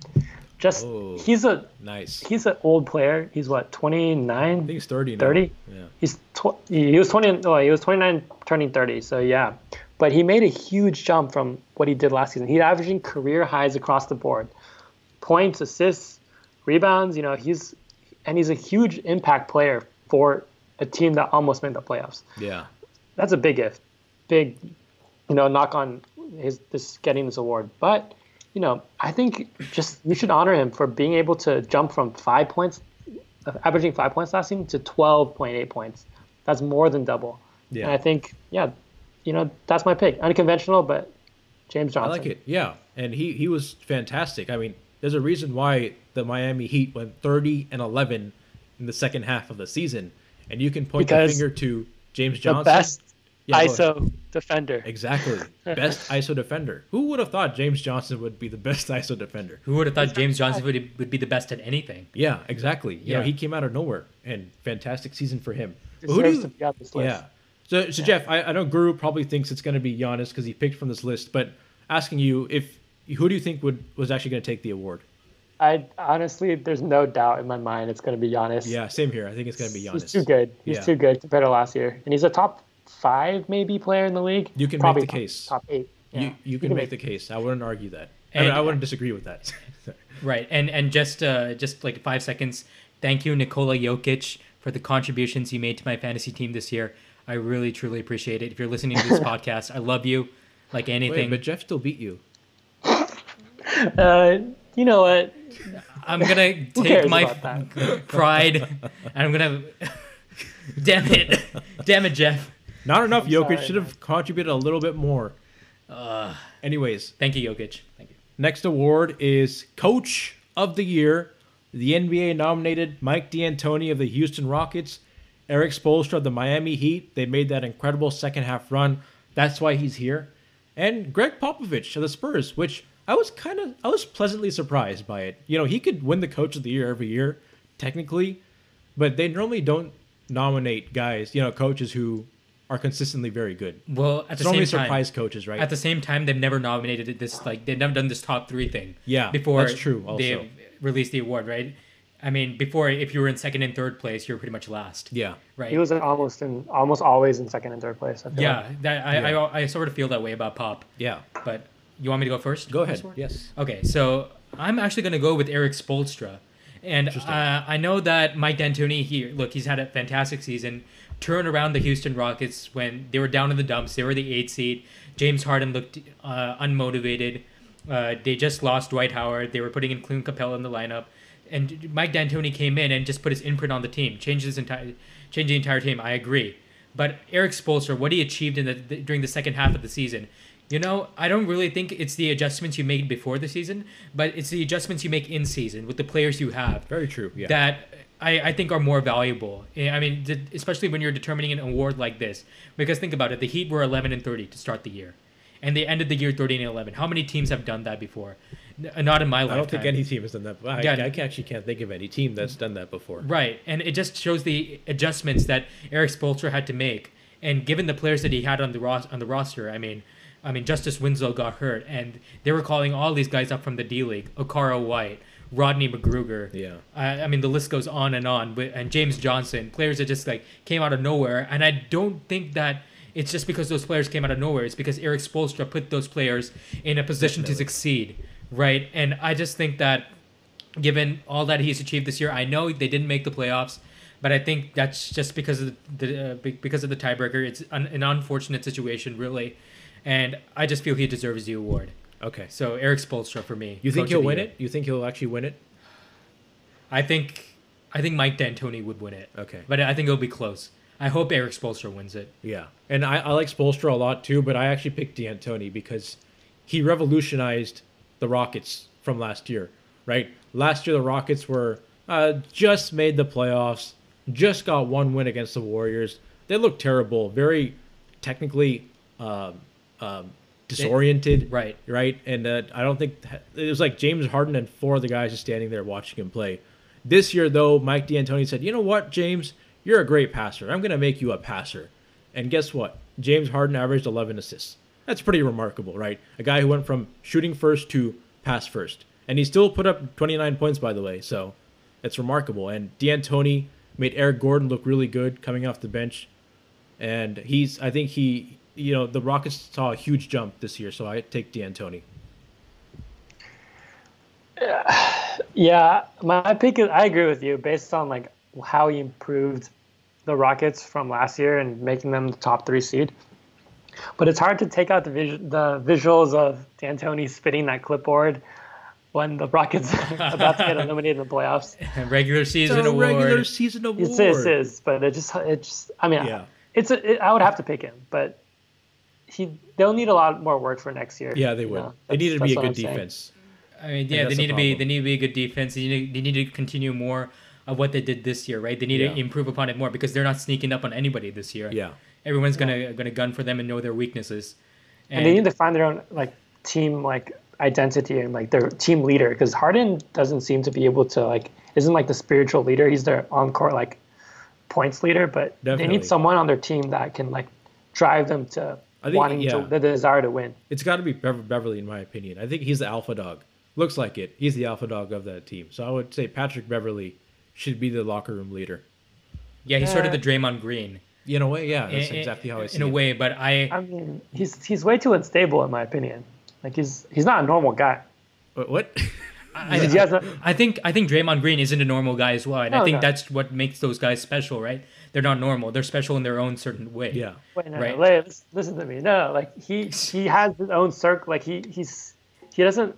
Just Oh. he's a Nice. he's an old player. He's what 29. I think he's 30 now. 30? Yeah. He's tw- he was twenty. Oh, he was twenty nine, turning thirty. So yeah, but he made a huge jump from what he did last season. He's averaging career highs across the board, points, assists, rebounds. You know, he's and he's a huge impact player for a team that almost made the playoffs. Yeah. That's a big if, big, you know, knock on his this getting this award. But you know, I think just you should honor him for being able to jump from five points, averaging five points last season to twelve point eight points. That's more than double. Yeah. And I think, yeah, you know, that's my pick. Unconventional, but James Johnson. I like it. Yeah. And he, he was fantastic. I mean, there's a reason why the Miami Heat went 30 and 11 in the second half of the season. And you can point Because the finger to James The Johnson. best Yeah, ISO defender. Exactly. Best ISO defender. Who would have thought James Johnson would be the best ISO defender? Who would have thought James Johnson would, would be the best at anything? Yeah, exactly. You know, he came out of nowhere and fantastic season for him. Who do you, to be this list. Yeah. So, so Jeff, I, I know Guru probably thinks it's going to be Giannis because he picked from this list, but asking you if who do you think would was actually going to take the award? I honestly, there's no doubt in my mind it's going to be Giannis. Yeah, same here. I think it's going to be Giannis. He's too good. He's Yeah. too good compared to last year, and he's a top five maybe player in the league. You can make the top- case. Top eight. You Yeah. you can make the case. I wouldn't argue that. I, mean, I wouldn't disagree with that. Right, and and just uh, just like five seconds. Thank you, Nikola Jokic, for the contributions you made to my fantasy team this year. I really truly appreciate it. If you're listening to this podcast, I love you like anything. Wait, but Jeff still beat you. Uh, you know what? I'm gonna take my pride and I'm gonna. Damn it! Damn it, Jeff. Not enough. Jokic sorry, should have contributed a little bit more. Uh, Anyways, thank you, Jokic. Thank you. next award is Coach of the Year. The NBA nominated Mike D'Antoni of the Houston Rockets, Erik Spoelstra of the Miami Heat. They made that incredible second half run. That's why he's here. And Gregg Popovich of the Spurs, which I was kind of I was pleasantly surprised by it. You know, he could win the Coach of the Year every year, technically, but they normally don't nominate guys, you know, coaches who are consistently very good. Well, at It's the normally same time, surprise coaches, right? at the same time, they've never nominated this like they've never done this top three thing. Yeah, before that's true also. they released the award, right? I mean, before if you were in second and third place, you were pretty much last. yeah. Right. He was almost in, almost always in second and third place. I feel yeah, like. that, I, Yeah. I I sort of feel that way about Pop. Yeah. But you want me to go first? Go ahead. Yes. Okay, so I'm actually going to go with Erik Spoelstra. And uh, I know that Mike D'Antoni, he, look, he's had a fantastic season. Turn around the Houston Rockets when they were down in the dumps. They were the eighth seed. James Harden looked uh, unmotivated. Uh, they just lost Dwight Howard. They were putting in Clint Capela in the lineup. And Mike D'Antoni came in and just put his imprint on the team, changed his entire, changed the entire team. I agree. But Erik Spoelstra, what he achieved in the, the during the second half of the season, you know, I don't really think it's the adjustments you made before the season, but it's the adjustments you make in season with the players you have Very true. Yeah. that I, I think are more valuable. I mean, especially when you're determining an award like this, because think about it: the Heat were 11 and 30 to start the year, and they ended the year 13 and 11. How many teams have done that before? Not in my life. I don't think any team has done that. I, Yeah. I actually can't think of any team that's done that before. Right, and it just shows the adjustments that Erik Spoelstra had to make, and given the players that he had on the ros- on the roster, I mean, I mean, Justice Winslow got hurt, and they were calling all these guys up from the D League: Okaro White, Rodney McGruder. Yeah. I, I mean, the list goes on and on. But and James Johnson, players that just like came out of nowhere, and I don't think that. It's just because those players came out of nowhere. It's because Erik Spoelstra put those players in a position to succeed, right? And I just think that given all that he's achieved this year. I know they didn't make the playoffs, but I think that's just because of the, the uh, because of the tiebreaker. It's an, an unfortunate situation, really, and I just feel he deserves the award. Okay. So Erik Spoelstra for me. You think he'll win Year. it? You think he'll actually win it? I think I think Mike D'Antoni would win it. Okay. but I think it'll be close. I hope Erik Spoelstra wins it. Yeah. And I, I like Spoelstra a lot too, but I actually picked D'Antoni because he revolutionized the Rockets from last year, right? Last year, the Rockets were uh, just made the playoffs, just got one win against the Warriors. They looked terrible, very technically um, um, disoriented, Right. Right, and uh, I don't think it was like James Harden and four of the guys just standing there watching him play. This year, though, Mike D'Antoni said, "You know what, James, you're a great passer. I'm going to make you a passer." And guess what? James Harden averaged 11 assists. That's pretty remarkable, right? A guy who went from shooting first to pass first, and he still put up 29 points, by the way. So it's remarkable. And D'Antoni made Eric Gordon look really good coming off the bench, and he's. I think he. You know, the Rockets saw a huge jump this year, so I take D'Antoni. Yeah, my pick is I agree with you based on like how he improved the Rockets from last year and making them the top three seed. But it's hard to take out the vis- the visuals of D'Antoni spitting that clipboard when the Rockets are about to get eliminated in the playoffs. regular season It's a award. regular season award. It's it is, but it just it just I mean Yeah. it's a, it, I would have to pick him, but he they'll need a lot more work for next year. Yeah, they you would. know? they need to be a good I'm saying. defense. I mean, yeah, they that's the need to be they need to be a good defense. They need to, they need to continue more of what they did this year, right? They need Yeah. to improve upon it more because they're not sneaking up on anybody this year. Yeah. everyone's gonna gonna gun for them and know their weaknesses. and they need to find their own like team like identity and like their team leader because Harden doesn't seem to be able to like isn't like the spiritual leader. He's their on court like points leader, but they need someone on their team that can like drive them to I think- wanting yeah. to the desire to win. It's got to be Beverley, in my opinion. I think he's the alpha dog. Looks like it. He's the alpha dog of that team. So I would say Patrick Beverley should be the locker room leader. yeah, he's sort of Yeah. the Draymond Green In a way, yeah, that's in- exactly how I see it. in a it. way. But I, I mean, he's he's way too unstable in my opinion. Like he's he's not a normal guy. What? what? I, He has think I think Draymond Green isn't a normal guy as well, and I think no. that's what makes those guys special, right? They're not normal. They're special in their own certain way. yeah. Wait, no, Right. no, wait, listen, listen to me. No, like he he has his own circle. Like he he's he doesn't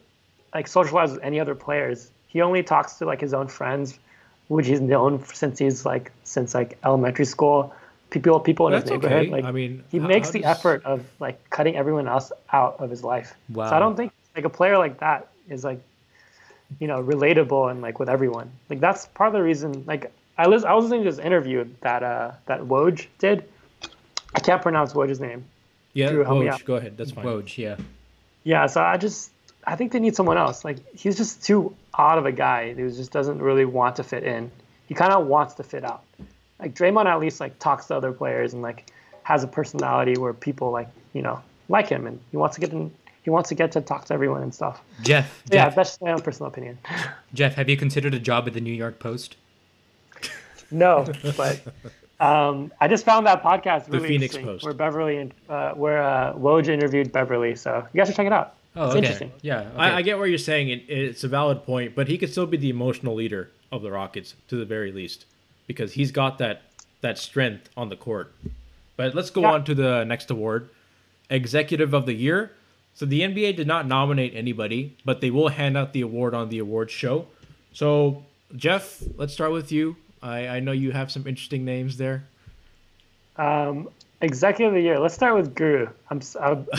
like socialize with any other players. He only talks to like his own friends, which he's known since he's like since like elementary school. People people in his That's neighborhood. okay. Like I mean, he how- makes how the does- effort of like cutting everyone else out of his life. Wow. So I don't think like a player like that is like you know relatable and like with everyone. Like that's part of the reason. Like I was I was listening to this interview that uh that Woj did. I can't pronounce Woj's name. Yeah, Drew, help me Woj, out. go ahead. That's fine. Woj, yeah. Yeah, so I just I think they need someone else. Like he's just too odd of a guy who just doesn't really want to fit in. He kind of wants to fit out. Like Draymond at least like talks to other players and like has a personality where people like you know like him and he wants to get in. He wants to get to talk to everyone and stuff. Jeff, Yeah, Jeff, that's my own personal opinion. Jeff, have you considered a job at the New York Post? No, but um, I just found that podcast really Phoenix interesting. Post. Where Beverley, uh, where uh, Woj interviewed Beverley. So you guys should check it out. Oh, it's okay. interesting. Yeah, okay. I, I get what you're saying. It, it's a valid point, but he could still be the emotional leader of the Rockets to the very least, because he's got that that strength on the court. But let's go Yeah. on to the next award, Executive of the Year. So the NBA did not nominate anybody, but they will hand out the award on the awards show. So Jeff, let's start with you. I, I know you have some interesting names there. Um, executive of the year. Let's start with Guru. I'm. s- I'm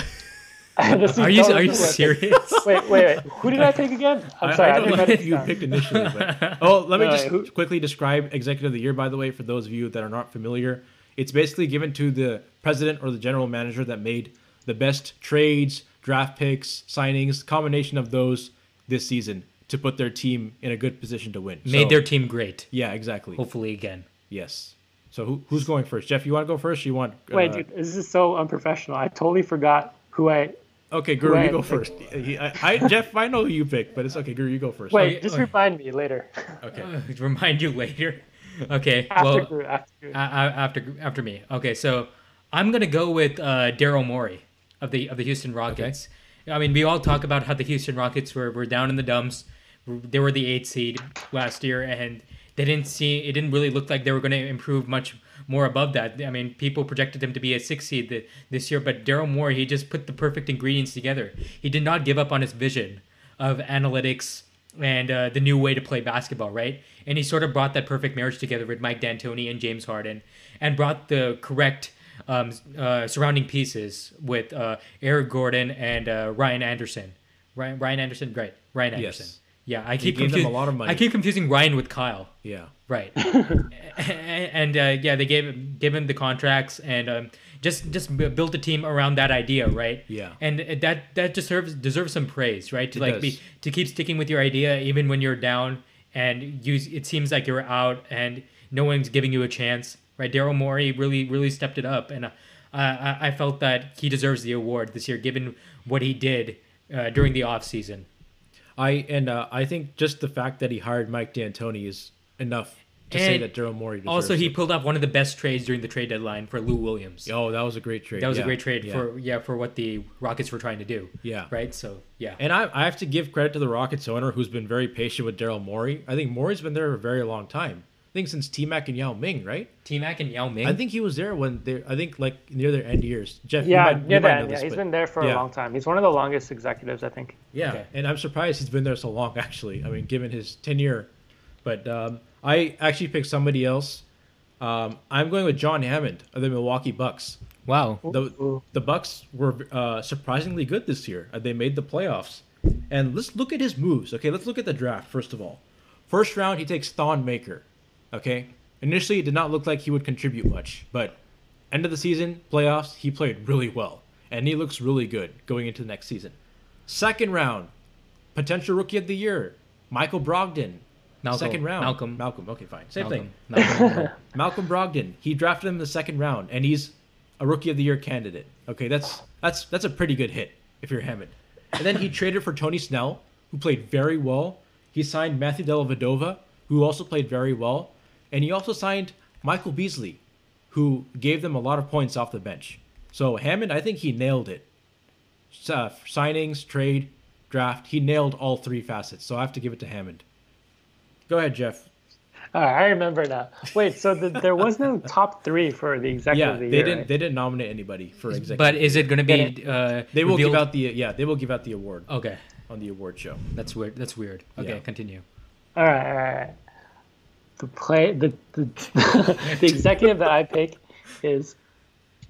this is are you are you serious? Wait, wait, wait. Who did I pick again? I'm sorry. I, I, don't didn't know write you down. picked initially, but oh, let me No, just wait, who- quickly describe executive of the year. By the way, for those of you that are not familiar, it's basically given to the president or the general manager that made the best trades, draft picks, signings, combination of those this season to put their team in a good position to win. Made So- their team great. yeah, exactly. Hopefully again. Yes. So who, who's going first? Jeff, you want to go first? Or you want? Wait, uh, dude, this is so unprofessional. I totally forgot who I. Okay, Guru, you I- go first. I, I, Jeff, I know who you picked, but it's okay. Guru, you go first. Wait, Okay, just remind me later. Okay. Uh, remind you later. Okay. After well, Guru, after Guru. a- a- after after me. Okay, so I'm gonna go with uh, Daryl Morey of the of the Houston Rockets. I mean, we all talk about how the Houston Rockets were, were down in the dumps. They were the eighth seed last year, and they didn't see. It didn't really look like they were going to improve much more above that. I mean, people projected them to be a six seed th- this year, but Daryl Morey he just put the perfect ingredients together. He did not give up on his vision of analytics and uh, the new way to play basketball, right? And he sort of brought that perfect marriage together with Mike D'Antoni and James Harden, and brought the correct um, uh, surrounding pieces with uh, Eric Gordon and uh, Ryan Anderson. Ryan, Ryan Anderson, right? Ryan Anderson. Yes. Yeah, I keep gave them a lot of money. I keep confusing Ryan with Kyle. Yeah. Right. and uh, yeah, they gave him gave him the contracts and um, just just built a team around that idea, right? Yeah. And that that deserves deserves some praise, right? To It like does. be to keep sticking with your idea even when you're down and you it seems like you're out and no one's giving you a chance, right? Daryl Morey really really stepped it up, and uh, I I felt that he deserves the award this year given what he did uh, during the off season. I and uh, I think just the fact that he hired Mike D'Antoni is enough to say that Daryl Morey Also, he it. pulled off one of the best trades during the trade deadline for Lou Williams. Oh, that was a great trade. That was Yeah, a great trade yeah. for yeah for what the Rockets were trying to do. Yeah. Right. So yeah. And I, I have to give credit to the Rockets owner who's been very patient with Daryl Morey. I think Morey's been there a very long time. I think since T Mac and Yao Ming, right? T Mac and Yao Ming. I think he was there when they I think like near their end years. Jeff, you yeah, might- you yeah, might that, know yeah. this, He's but- been there for yeah. a long time. He's one of the longest executives, I think. Yeah, Okay. and I'm surprised he's been there so long. Actually, I mean, given his tenure, but um, I actually picked somebody else. Um, I'm going with John Hammond of the Milwaukee Bucks. wow. The Ooh. the Bucks were uh, surprisingly good this year. Uh, They made the playoffs, and let's look at his moves. Okay, let's look at the draft first of all. First round, he takes Thon Maker. Okay, initially it did not look like he would contribute much, but end of the season, playoffs, he played really well, and he looks really good going into the next season. Second round, potential rookie of the year, Michael Brogdon. Malcolm. Second round, Malcolm. Malcolm. Okay, fine, same Malcolm. thing. Malcolm. Malcolm Brogdon. He drafted him in the second round, and he's a rookie of the year candidate. Okay, that's that's that's a pretty good hit if you're Hammond. And then he traded for Tony Snell, who played very well. He signed Matthew Dellavedova, who also played very well, and he also signed Michael Beasley, who gave them a lot of points off the bench. So Hammond, I think he nailed it. Uh, signings, trade, draft, he nailed all three facets. So I have to give it to Hammond. Go ahead, Jeff. All right, I remember now. Wait, so the, there was no top three for the executive Yeah, of the year. they didn't. right? They didn't nominate anybody for executive. But is it going to be? Uh, they will revealed? give out the yeah. They will give out the award Okay, on the award show. that's weird. That's weird. Okay, Yeah. continue. All right, all right, all right. The play, the the, the executive that I pick is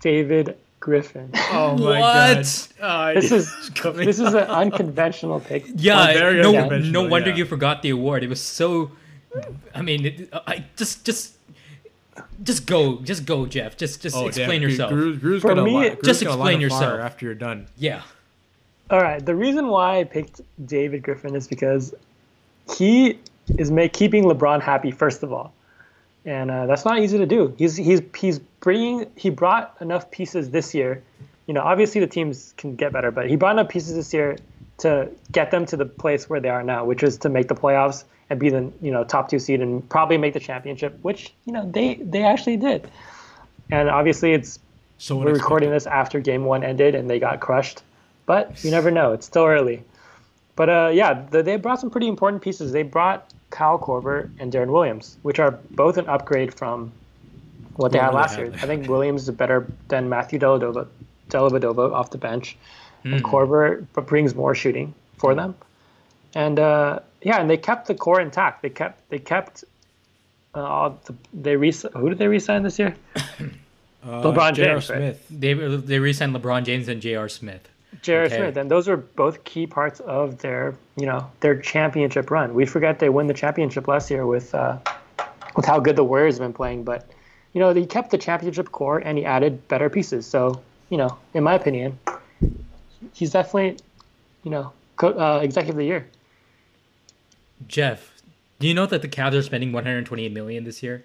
David Griffin. Oh my God. Uh, God! This is this is an unconventional pick. Yeah, oh, very no, no wonder yeah. you forgot the award. It was so. I mean, it, I just just just go, just go, Jeff. Just just oh, explain yourself. Guru, Guru's For me, li- just explain light a fire yourself. after you're done. Yeah. All right. The reason why I picked David Griffin is because he is make, keeping LeBron happy first of all, and uh, that's not easy to do. He's he's he's bringing he brought enough pieces this year. You know, obviously the teams can get better, but he brought enough pieces this year to get them to the place where they are now, which is to make the playoffs and be the you know top two seed and probably make the championship, which you know they they actually did. And obviously it's So we're recording this after game one ended and they got crushed, but you never know. It's still early. But uh, yeah, the, they brought some pretty important pieces. They brought Kyle Korver and Deron Williams, which are both an upgrade from what they What had they last had. year. I think Williams is better than Matthew Dellavedova, Dellavedova off the bench, and Korver brings more shooting for them. And uh, yeah, and they kept the core intact. They kept they kept uh, all the, they re- who did they resign this year? uh, LeBron J.R. James, right? Smith. They they re-signed LeBron James and J.R. Smith. Jared Okay. Smith, and those are both key parts of their, you know, their championship run. We forget they won the championship last year with, uh, with how good the Warriors have been playing, but, you know, he kept the championship core and he added better pieces. So, you know, in my opinion, he's definitely, you know, co- uh, executive of the year. Jeff, do you know that the Cavs are spending 128 million this year?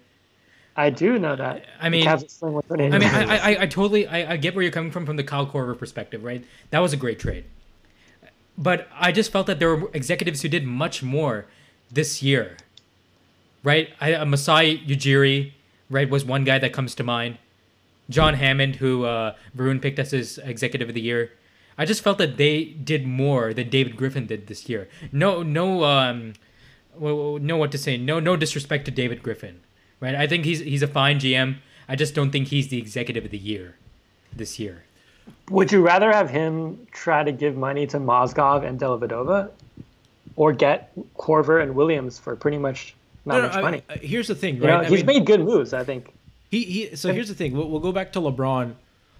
I do know that. I mean- the Cavs are sling with I mean. I, I, I totally, I, I get where you're coming from from the Kyle Korver perspective, right? That was a great trade, but I just felt that there were executives who did much more this year, right? I, uh, Masai Ujiri, right, was one guy that comes to mind. John Hammond, who uh, Varun picked as his executive of the year. I just felt that they did more than David Griffin did this year. No, no, um, well, know what to say. No, no disrespect to David Griffin, right? I think he's he's a fine GM. I just don't think he's the executive of the year this year. Would you rather have him try to give money to Mozgov and Dellavedova or get Korver and Williams for pretty much not No, no, much I- money? Here's the thing, You right? know, I he's mean, made good moves, I think. he, he so here's the thing. We'll, we'll go back to LeBron.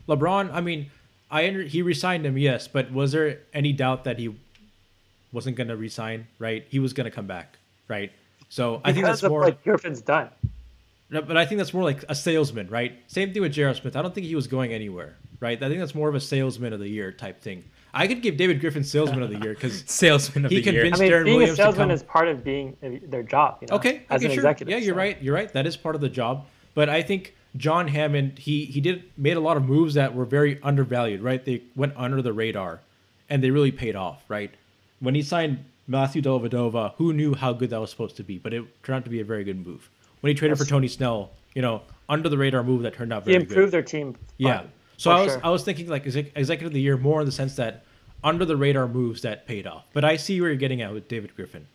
LeBron, I mean, I under, he resigned him, yes, but was there any doubt that he wasn't going to resign? Right, he was going to come back, right? So I think that's of more. what Griffin's done. No, but I think that's more like a salesman, right? Same thing with J.R. Smith. I don't think he was going anywhere, right? I think that's more of a salesman of the year type thing. I could give David Griffin salesman of the year because Salesman of He the year. convinced- I mean, Darren being Williams a salesman is part of being uh, their job. You know, okay, as okay, an sure. executive. Yeah, you're so. right. You're right. That is part of the job. But I think John Hammond, he he did made a lot of moves that were very undervalued, right? They went under the radar, and they really paid off, right? When he signed Matthew Dellavedova, who knew how good that was supposed to be? But it turned out to be a very good move. When he traded for Tony Snell, you know, under the radar move that turned out He very good. improved their team. Yeah. fine, So I was sure. I was thinking like exec- executive of the year more in the sense that under the radar moves that paid off. But I see where you're getting at with David Griffin.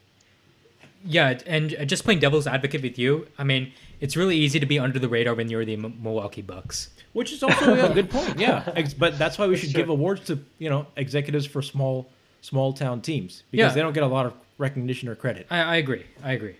Yeah, and just playing devil's advocate with you, I mean, it's really easy to be under the radar when you're the M- Milwaukee Bucks. Which is also a good point. Yeah. Ex- but that's why we should true. give awards to, you know, executives for small small town teams because Yeah. they don't get a lot of recognition or credit. I, I agree. I agree.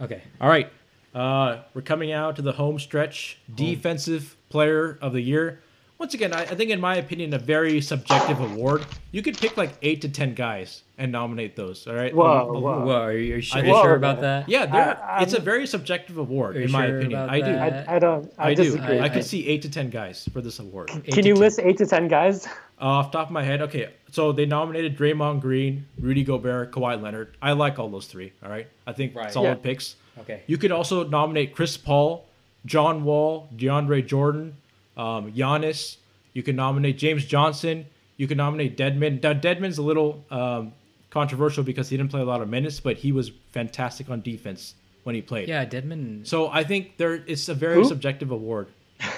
Okay. All right. Uh, we're coming out to the home stretch. Defensive player of the year. Once again, I, I think, in my opinion, a very subjective award. You could pick like eight to ten guys and nominate those. All right. Whoa, Um, whoa. Well, are you, are you sure, are you Whoa, sure about that? Yeah, they're, I- it's a I'm- very subjective award, Are you in my sure opinion. I do. I, I don't. I, I do. disagree. I could see eight to ten guys for this award. Eight Can you 10. list eight to ten guys? Off top of my head, okay. So they nominated Draymond Green, Rudy Gobert, Kawhi Leonard. I like all those three. All right, I think Right. solid Yeah. picks. Okay. You could also nominate Chris Paul, John Wall, DeAndre Jordan, um, Giannis. You can nominate James Johnson. You can nominate Dedmon. Now Dedmon's a little um, controversial because he didn't play a lot of minutes, but he was fantastic on defense when he played. Yeah, Dedmon. So I think there it's a very Who? subjective award.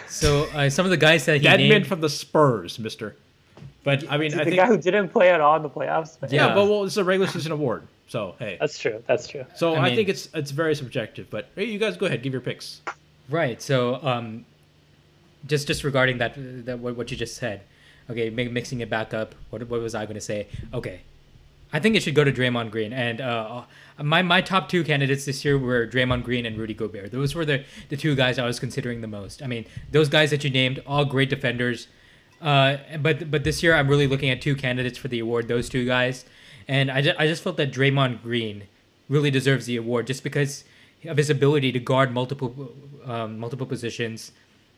So uh, some of the guys that he Dedmon named, from the Spurs, Mister. But I mean, I the think guy who didn't play at all in the playoffs. yeah, Yeah. but well, it's a regular season award, so hey. That's true. That's true. So I I, mean- think it's it's very subjective. But hey, you guys go ahead, give your picks. right? So um, just just regarding that that what, what you just said, okay, mi- mixing it back up. What what was I going to say? Okay, I think it should go to Draymond Green. And uh, my my top two candidates this year were Draymond Green and Rudy Gobert. Those were the the two guys I was considering the most. I mean, those guys that you named, all great defenders. Uh, but but this year I'm really looking at two candidates for the award. Those two guys, and I just, I just felt that Draymond Green really deserves the award just because of his ability to guard multiple um, multiple positions,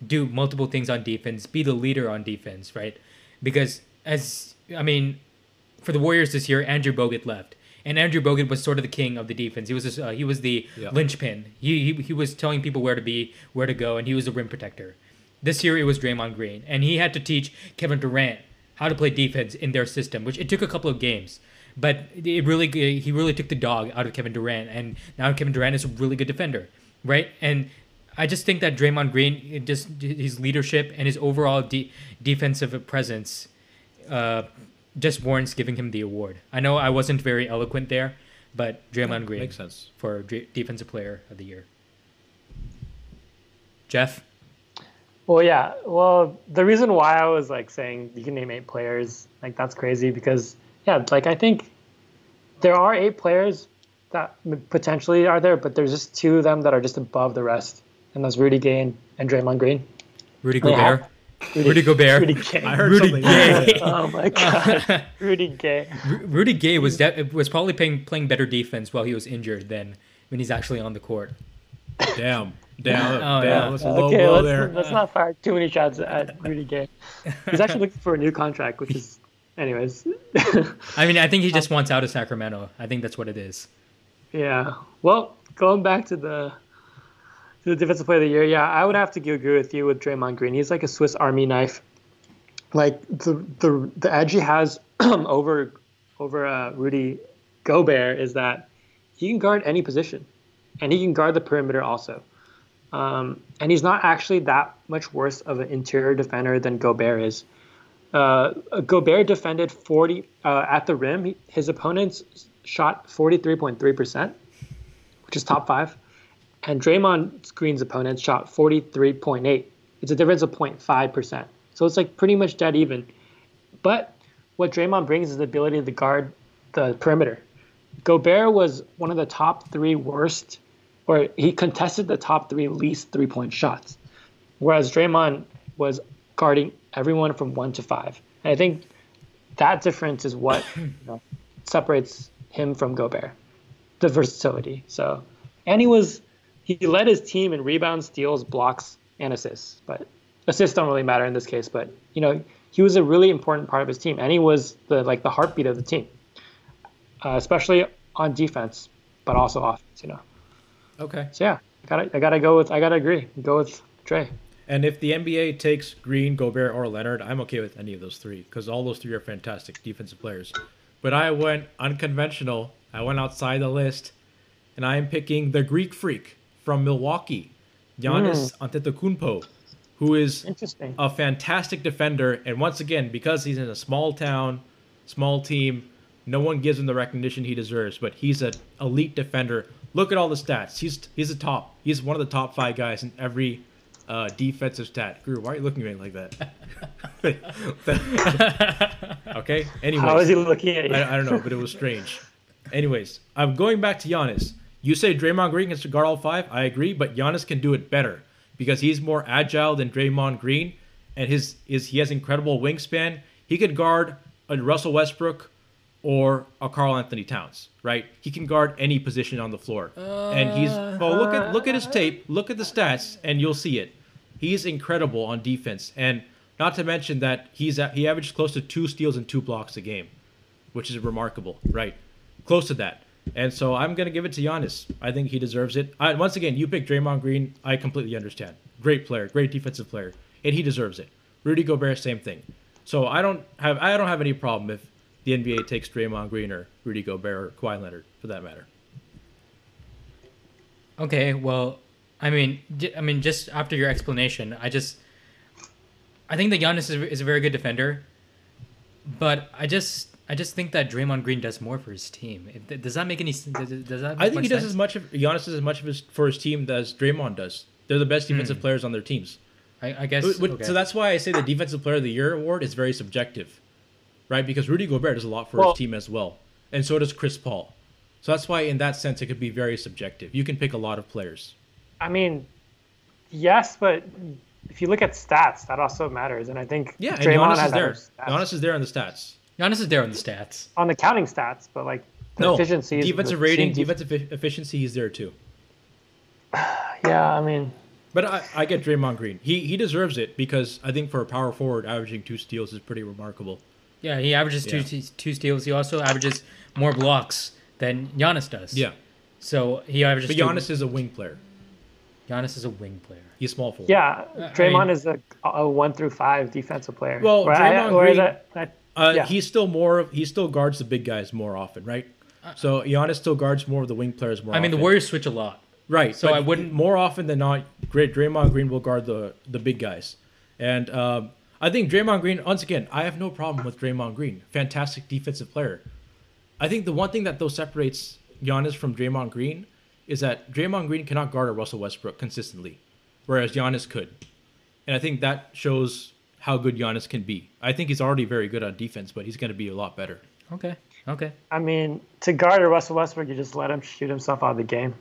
do multiple things on defense, be the leader on defense, right? Because as I mean, for the Warriors this year, Andrew Bogut left, and Andrew Bogut was sort of the king of the defense. He was just, uh, he was the Yeah. linchpin. He, he he was telling people where to be, where to go, and he was the rim protector. This year it was Draymond Green, and he had to teach Kevin Durant how to play defense in their system, which it took a couple of games. But it really he really took the dog out of Kevin Durant, and now Kevin Durant is a really good defender, right? And I just think that Draymond Green, just his leadership and his overall de- defensive presence, uh, just warrants giving him the award. I know I wasn't very eloquent there, but Draymond Green Makes sense. for Dr- defensive player of the year. Jeff, Well, yeah. Well, the reason why I was like saying you can name eight players, like that's crazy because yeah, like I think there are eight players that potentially are there, but there's just two of them that are just above the rest, and that's Rudy Gay and, and Draymond Green. Rudy Yeah. Gobert, Rudy Gobert. Rudy Gay. I heard Rudy something. Gay. oh my god, Rudy Gay. Rudy Gay was de- was probably playing playing better defense while he was injured than when he's actually on the court. Damn, damn, Oh, damn. yeah. That's a low Okay, blow let's, there. let's not fire too many shots at Rudy Gay. He's actually looking for a new contract, which is, anyways. I mean, I think he just wants out of Sacramento. I think that's what it is. Yeah. Well, going back to the to the defensive player of the year, yeah, I would have to agree with you with Draymond Green. He's like a Swiss Army knife. Like the the the edge he has over over uh, Rudy Gobert is that he can guard any position, and he can guard the perimeter also. Um, and he's not actually that much worse of an interior defender than Gobert is. Uh, Gobert defended 40 uh, at the rim. He, his opponents shot 43.3%, which is top five. And Draymond Green's opponents shot 43.8. It's a difference of 0.5%. So it's like pretty much dead even. But what Draymond brings is the ability to guard the perimeter. Gobert was one of the top three worst, or he contested the top three least three point shots, whereas Draymond was guarding everyone from one to five. And I think that difference is what you know, separates him from Gobert, the versatility. So, and he was he led his team in rebounds, steals, blocks, and assists. But assists don't really matter in this case. But you know, he was a really important part of his team, and he was the like the heartbeat of the team, uh, especially on defense, but also offense. You know. Okay. So yeah, I gotta I gotta go with I gotta agree. Go with Trey. And if the NBA takes Green, Gobert, or Leonard, I'm okay with any of those three because all those three are fantastic defensive players. But I went unconventional. I went outside the list, and I am picking the Greek freak from Milwaukee, Giannis hmm. Antetokounmpo, who is a fantastic defender. And once again, because he's in a small town, small team, no one gives him the recognition he deserves. But he's an elite defender. Look at all the stats. He's he's a top. He's one of the top five guys in every uh, defensive stat. Guru, why are you looking at me like that? okay. Anyways, How is he looking at you? I, I don't know, but it was strange. Anyways, I'm going back to Giannis. You say Draymond Green can guard all five. I agree, but Giannis can do it better because he's more agile than Draymond Green, and his is he has incredible wingspan. He could guard a Russell Westbrook or a Karl Anthony Towns, right? He can guard any position on the floor, and he's well. Look at look at his tape. Look at the stats, and you'll see it. He's incredible on defense, and not to mention that he's at, he averaged close to two steals and two blocks a game which is remarkable, right? Close to that. And so I'm going to give it to Giannis. I think he deserves it. I, once again, you pick Draymond Green. I completely understand. Great player, great defensive player, and he deserves it. Rudy Gobert, same thing. So I don't have I don't have any problem if the NBA takes Draymond Green or Rudy Gobert or Kawhi Leonard for that matter. Okay, well, I mean, j- I mean, just after your explanation, I just, I think that Giannis is, is a very good defender, but I just I just think that Draymond Green does more for his team. Does that make any? Does, does that? Make I think he does sense? as much of Giannis does as much of his for his team as Draymond does. They're the best hmm. defensive players on their teams. I, I guess. But- but- okay. So that's why I say the defensive player of the year award is very subjective, right? Because Rudy Gobert does a lot for Well- his team as well, and so does Chris Paul. So that's why, in that sense, it could be very subjective. You can pick a lot of players. I mean, yes, but if you look at stats, that also matters. And I think Yeah, and Draymond Giannis has is there. better Giannis is there on the stats. Giannis is there on the stats. on the counting stats, but like the No, efficiency, is- defensive the rating, team defensive efficiency, is there too. Yeah, I mean, But I, I get Draymond Green. He he deserves it because I think for a power forward, averaging two steals is pretty remarkable. Yeah, he averages Yeah. two two steals. He also averages more blocks than Giannis does. Yeah, So he averages. but two- Giannis is a wing player. Giannis is a wing player. He's small forward. yeah, I Draymond mean- is a, a one through five defensive player. Well, Or I- Draymond or is Green- that- that- Uh, Yeah. He's still more. Of he still guards the big guys more often, right? So Giannis still guards more of the wing players more. I mean, the. Warriors switch a lot. right? so but I wouldn't- more often than not. Great Draymond Green will guard the the big guys, and um, I think Draymond Green. Once again, I have no problem with Draymond Green. Fantastic defensive player. I think the one thing that though separates Giannis from Draymond Green is that Draymond Green cannot guard a Russell Westbrook consistently, whereas Giannis could, and I think that shows how good Giannis can be. I think he's already very good on defense, but he's going to be a lot better. Okay. Okay. I mean, to guard a Russell Westbrook, you just let him shoot himself out of the game.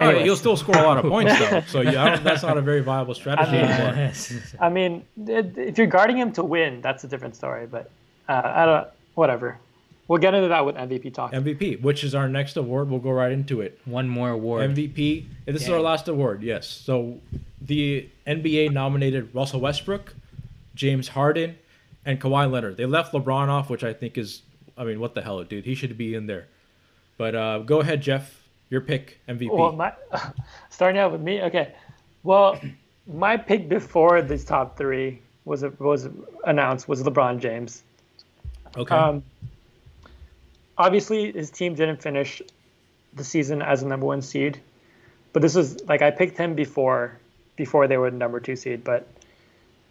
All right, Anyways. he'll still score a lot of points though, so yeah, I don't, that's not a very viable strategy I mean- anymore. I mean, if you're guarding him to win, that's a different story. But uh, I don't. Whatever. We'll get into that with MVP talk. MVP, which is our next award. We'll go right into it. One more award. MVP. And this is our last award, yes. So the NBA nominated Russell Westbrook, James Harden, and Kawhi Leonard. They left LeBron off, which I think is, I mean, what the hell, dude? He should be in there. But uh, go ahead, Jeff. Your pick, MVP. Well, my starting out with me. Okay. Well, my pick before these top three was was announced was LeBron James. okay. Um, obviously, his team didn't finish the season as a number one seed, but this was like I picked him before before they were the number two seed. But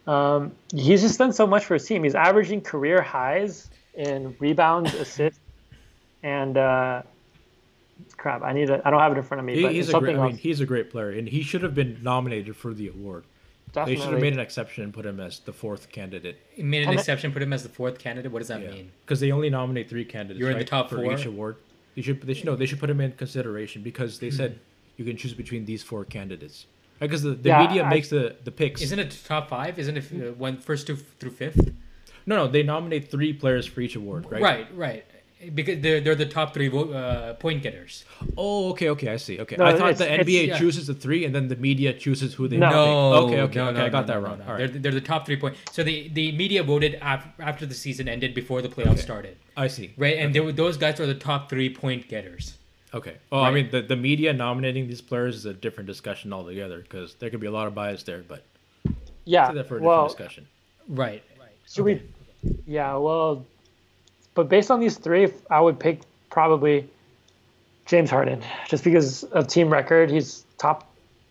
um, he's just done so much for his team. He's averaging career highs in rebounds, assists, and uh, crap. I need to. I don't have it in front of me, He- but he's a great, I mean, he's a great player, and he should have been nominated for the award. They should have made an exception and put him as the fourth candidate He made an And I- exception, put him as the fourth candidate. What does that mean? because they only nominate three candidates. You're in the top for four? each award. You should. They should no. They should put him in consideration because they Hmm. said you can choose between these four candidates. Because the, the Yeah, media I- makes the the picks. Isn't it top five? Isn't it uh, one first two through fifth? no, no. They nominate three players for each award, right? Right, right. Because they're they're the top three vo- uh, point getters. Oh, okay, okay. I see. Okay, No, I thought the NBA yeah. chooses the three, and then the media chooses who they No. No, Okay, okay, no, okay. no, I got no, that no, wrong. no. All They're, they're the top three point. So the the media voted af- after the season ended before the playoffs started, I see. right? And they were, those guys are the top three point getters. Okay. Oh, I mean, the, the media nominating these players is a different discussion altogether because there could be a lot of bias there, but yeah. that for a different Well, discussion. Right. Should we? Yeah, well, but based on these three, I would pick probably James Harden, just because of team record. He's top,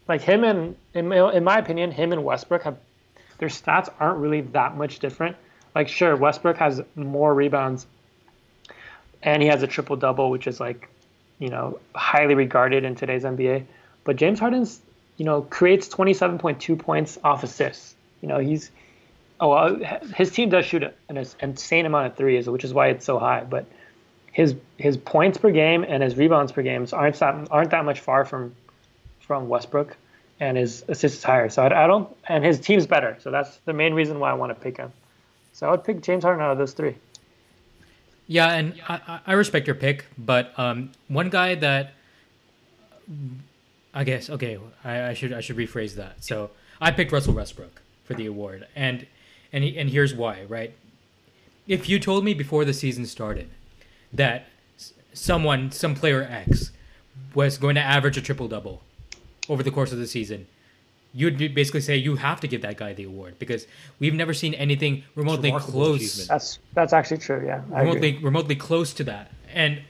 like him and in my, in my opinion, him and Westbrook have their stats aren't really that much different. Like, sure, Westbrook has more rebounds, and he has a triple double, which is like, you know, highly regarded in today's NBA. But James Harden's, you know, creates twenty seven point two points off assists. You know, he's Oh, well, his team does shoot an insane amount of threes, which is why it's so high. But his his points per game and his rebounds per game aren't that aren't that much far from from Westbrook, and his assists higher. So I, I don't, and his team's better. So that's the main reason why I want to pick him. So I would pick James Harden out of those three. Yeah, and I, I- respect your pick, but um, one guy that I guess okay, I, I should I should rephrase that. So I picked Russell Westbrook for the award, and and he, and here's why. Right, if you told me before the season started that someone, some player X, was going to average a triple double over the course of the season, you'd basically say you have to give that guy the award because we've never seen anything remotely close achievement. That's that's actually true. Yeah, I agree. remotely remotely close to that. And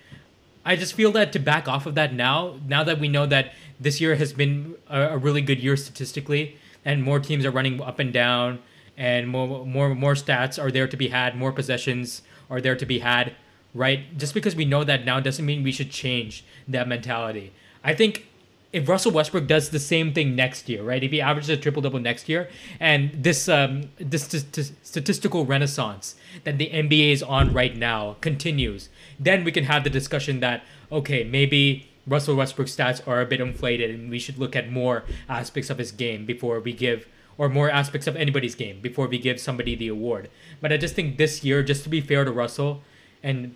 I just feel that to back off of that now, now that we know that this year has been a, a really good year statistically, and more teams are running up and down, and more more more stats are there to be had, more possessions are there to be had, right? Just because we know that now doesn't mean we should change that mentality. I think if Russell Westbrook does the same thing next year, right? If he averages a triple double next year, and this um, this st- statistical renaissance that the NBA is on right now continues, then we can have the discussion that okay, maybe Russell Westbrook's stats are a bit inflated, and we should look at more aspects of his game before we give, or more aspects of anybody's game before we give somebody the award. But I just think this year, just to be fair to Russell, and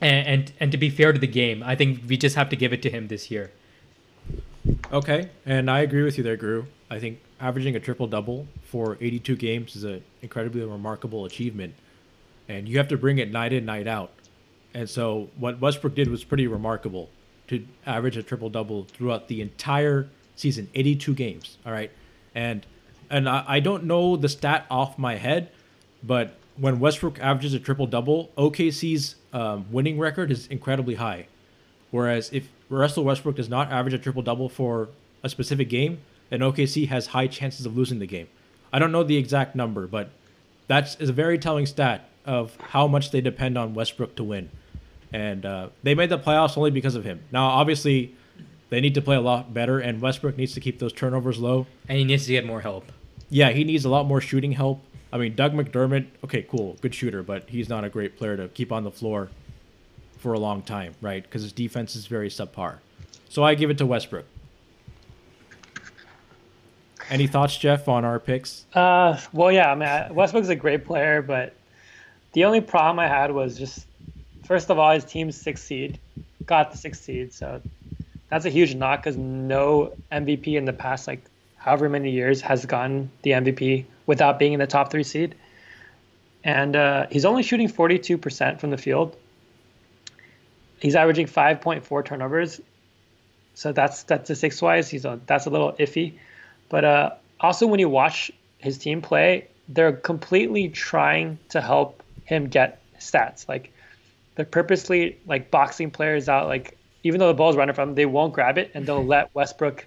and and, to be fair to the game, I think we just have to give it to him this year. Okay, and I agree with you there, Guru. I think averaging a triple double for 82 games is an incredibly remarkable achievement, and you have to bring it night in, night out. And so, what Westbrook did was pretty remarkable to average a triple double throughout the entire season, 82 games. All right, and and I, I don't know the stat off my head, but when Westbrook averages a triple double, OKC's um, winning record is incredibly high. Whereas if Russell Westbrook does not average a triple double for a specific game, then OKC has high chances of losing the game. I don't know the exact number, but that's is a very telling stat of how much they depend on Westbrook to win. And uh, they made the playoffs only because of him. Now, obviously, they need to play a lot better, and Westbrook needs to keep those turnovers low. And he needs to get more help. Yeah, he needs a lot more shooting help. I mean, Doug McDermott, okay, cool, good shooter, but he's not a great player to keep on the floor for a long time, right? Because his defense is very subpar. So I give it to Westbrook. Any thoughts, Jeff, on our picks? Uh, well, yeah, I mean, Westbrook's a great player, but the only problem I had was just, first of all, his team's sixth seed, got the sixth seed, so that's a huge knock because no MVP in the past, like, however many years has gotten the MVP without being in the top three seed. And uh, he's only shooting 42% from the field, he's averaging 5.4 turnovers. So that's statistics wise, he's a, that's a little iffy. But uh, also, when you watch his team play, they're completely trying to help him get stats. Like they're purposely like boxing players out. Like even though the ball's running from them, they won't grab it and they'll let Westbrook,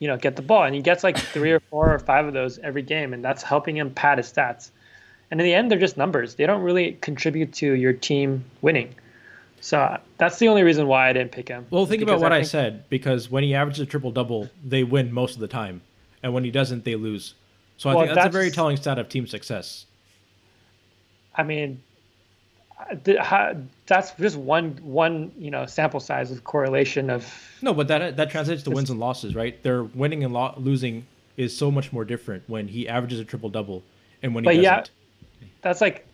you know, get the ball. And he gets like three or four or five of those every game, and that's helping him pad his stats. And in the end, they're just numbers. They don't really contribute to your team winning. So uh, that's the only reason why I didn't pick him. Well, think about what I. I, said because when he averages a triple double, they win most of the time, and when he doesn't, they lose. So I well, think that's, that's, a very telling stat of team success. I mean, that's just one one you know sample size of correlation of. No, but that that translates to wins and losses, right? Their winning and lo- losing is so much more different when he averages a triple double and when he but doesn't. Yeah, that's like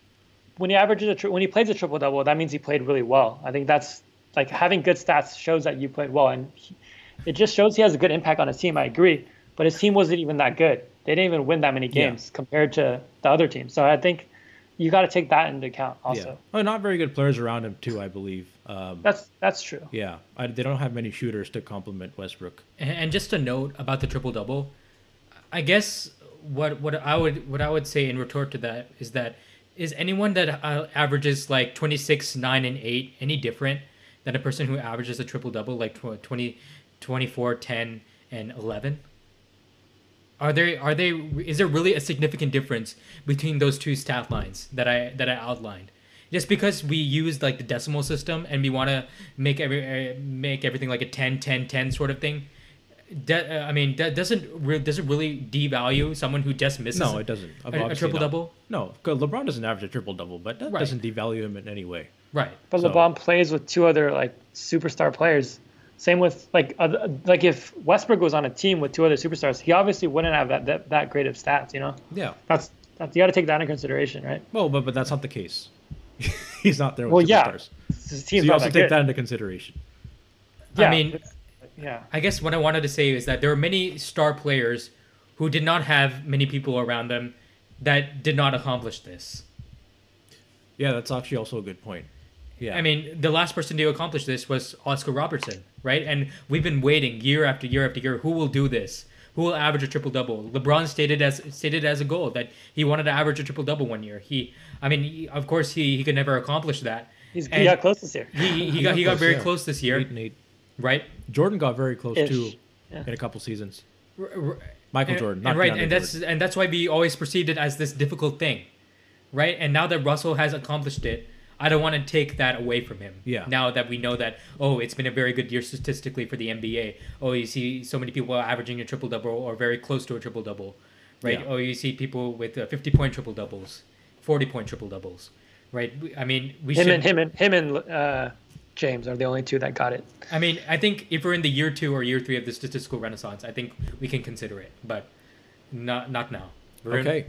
when he averages a tri- when he plays a triple double, that means he played really well. I think that's like having good stats shows that you played well, and he, it just shows he has a good impact on his team. I agree, but his team wasn't even that good. They didn't even win that many games yeah. compared to the other teams. So I think you got to take that into account also. Yeah. Oh, not very good players around him too, I believe. Um, that's that's true. Yeah, I, they don't have many shooters to complement Westbrook. And, and just a note about the triple double, I guess what what I would what I would say in retort to that is that is anyone that uh, averages like 26 9 and 8 any different than a person who averages a triple double like 20 24 10 and 11 are there are they is there really a significant difference between those two stat lines that i that i outlined just because we use like the decimal system and we want to make every uh, make everything like a 10 10 10 sort of thing De- uh, I mean, that doesn't re- does it really devalue someone who just misses? No, it doesn't. A, a triple double. No, LeBron doesn't average a triple double, but that right. doesn't devalue him in any way. Right. But so. LeBron plays with two other like superstar players. Same with like uh, like if Westbrook was on a team with two other superstars, he obviously wouldn't have that that, that great of stats. You know. Yeah. That's that's you got to take that into consideration, right? Well, but but that's not the case. He's not there with well, superstars. Yeah. So you also that take good. that into consideration. Yeah, I mean, yeah. I guess what I wanted to say is that there are many star players who did not have many people around them that did not accomplish this. Yeah, that's actually also a good point. Yeah. I mean, the last person to accomplish this was Oscar Robertson, right? And we've been waiting year after year after year. Who will do this? Who will average a triple double? LeBron stated as stated as a goal that he wanted to average a triple double one year. He, I mean, he, of course, he, he could never accomplish that. He's, he got close this year. He, he, he got he got very yeah. close this year. Eight and eight. Right. Jordan got very close Ish. too yeah. in a couple seasons. R- r- Michael and, Jordan, not and right, DeAndre and that's Jordan. and that's why we always perceived it as this difficult thing, right? And now that Russell has accomplished it, I don't want to take that away from him. Yeah. Now that we know that, oh, it's been a very good year statistically for the NBA. Oh, you see so many people averaging a triple double or very close to a triple double, right? Yeah. Oh, you see people with uh, fifty point triple doubles, forty point triple doubles, right? I mean, we Him should. and him and him and uh, James are the only two that got it. I mean, I think if we're in the year two or year three of the statistical renaissance, I think we can consider it, but not not now. We're in- Okay.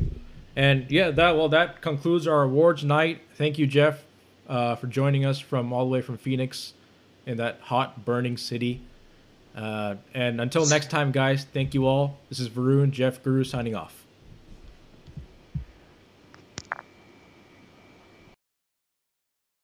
And yeah, that well, that concludes our awards night. Thank you, Jeff, uh, for joining us from all the way from Phoenix, in that hot, burning city. Uh, and until next time, guys, thank you all. This is Varun, Jeff Guru signing off.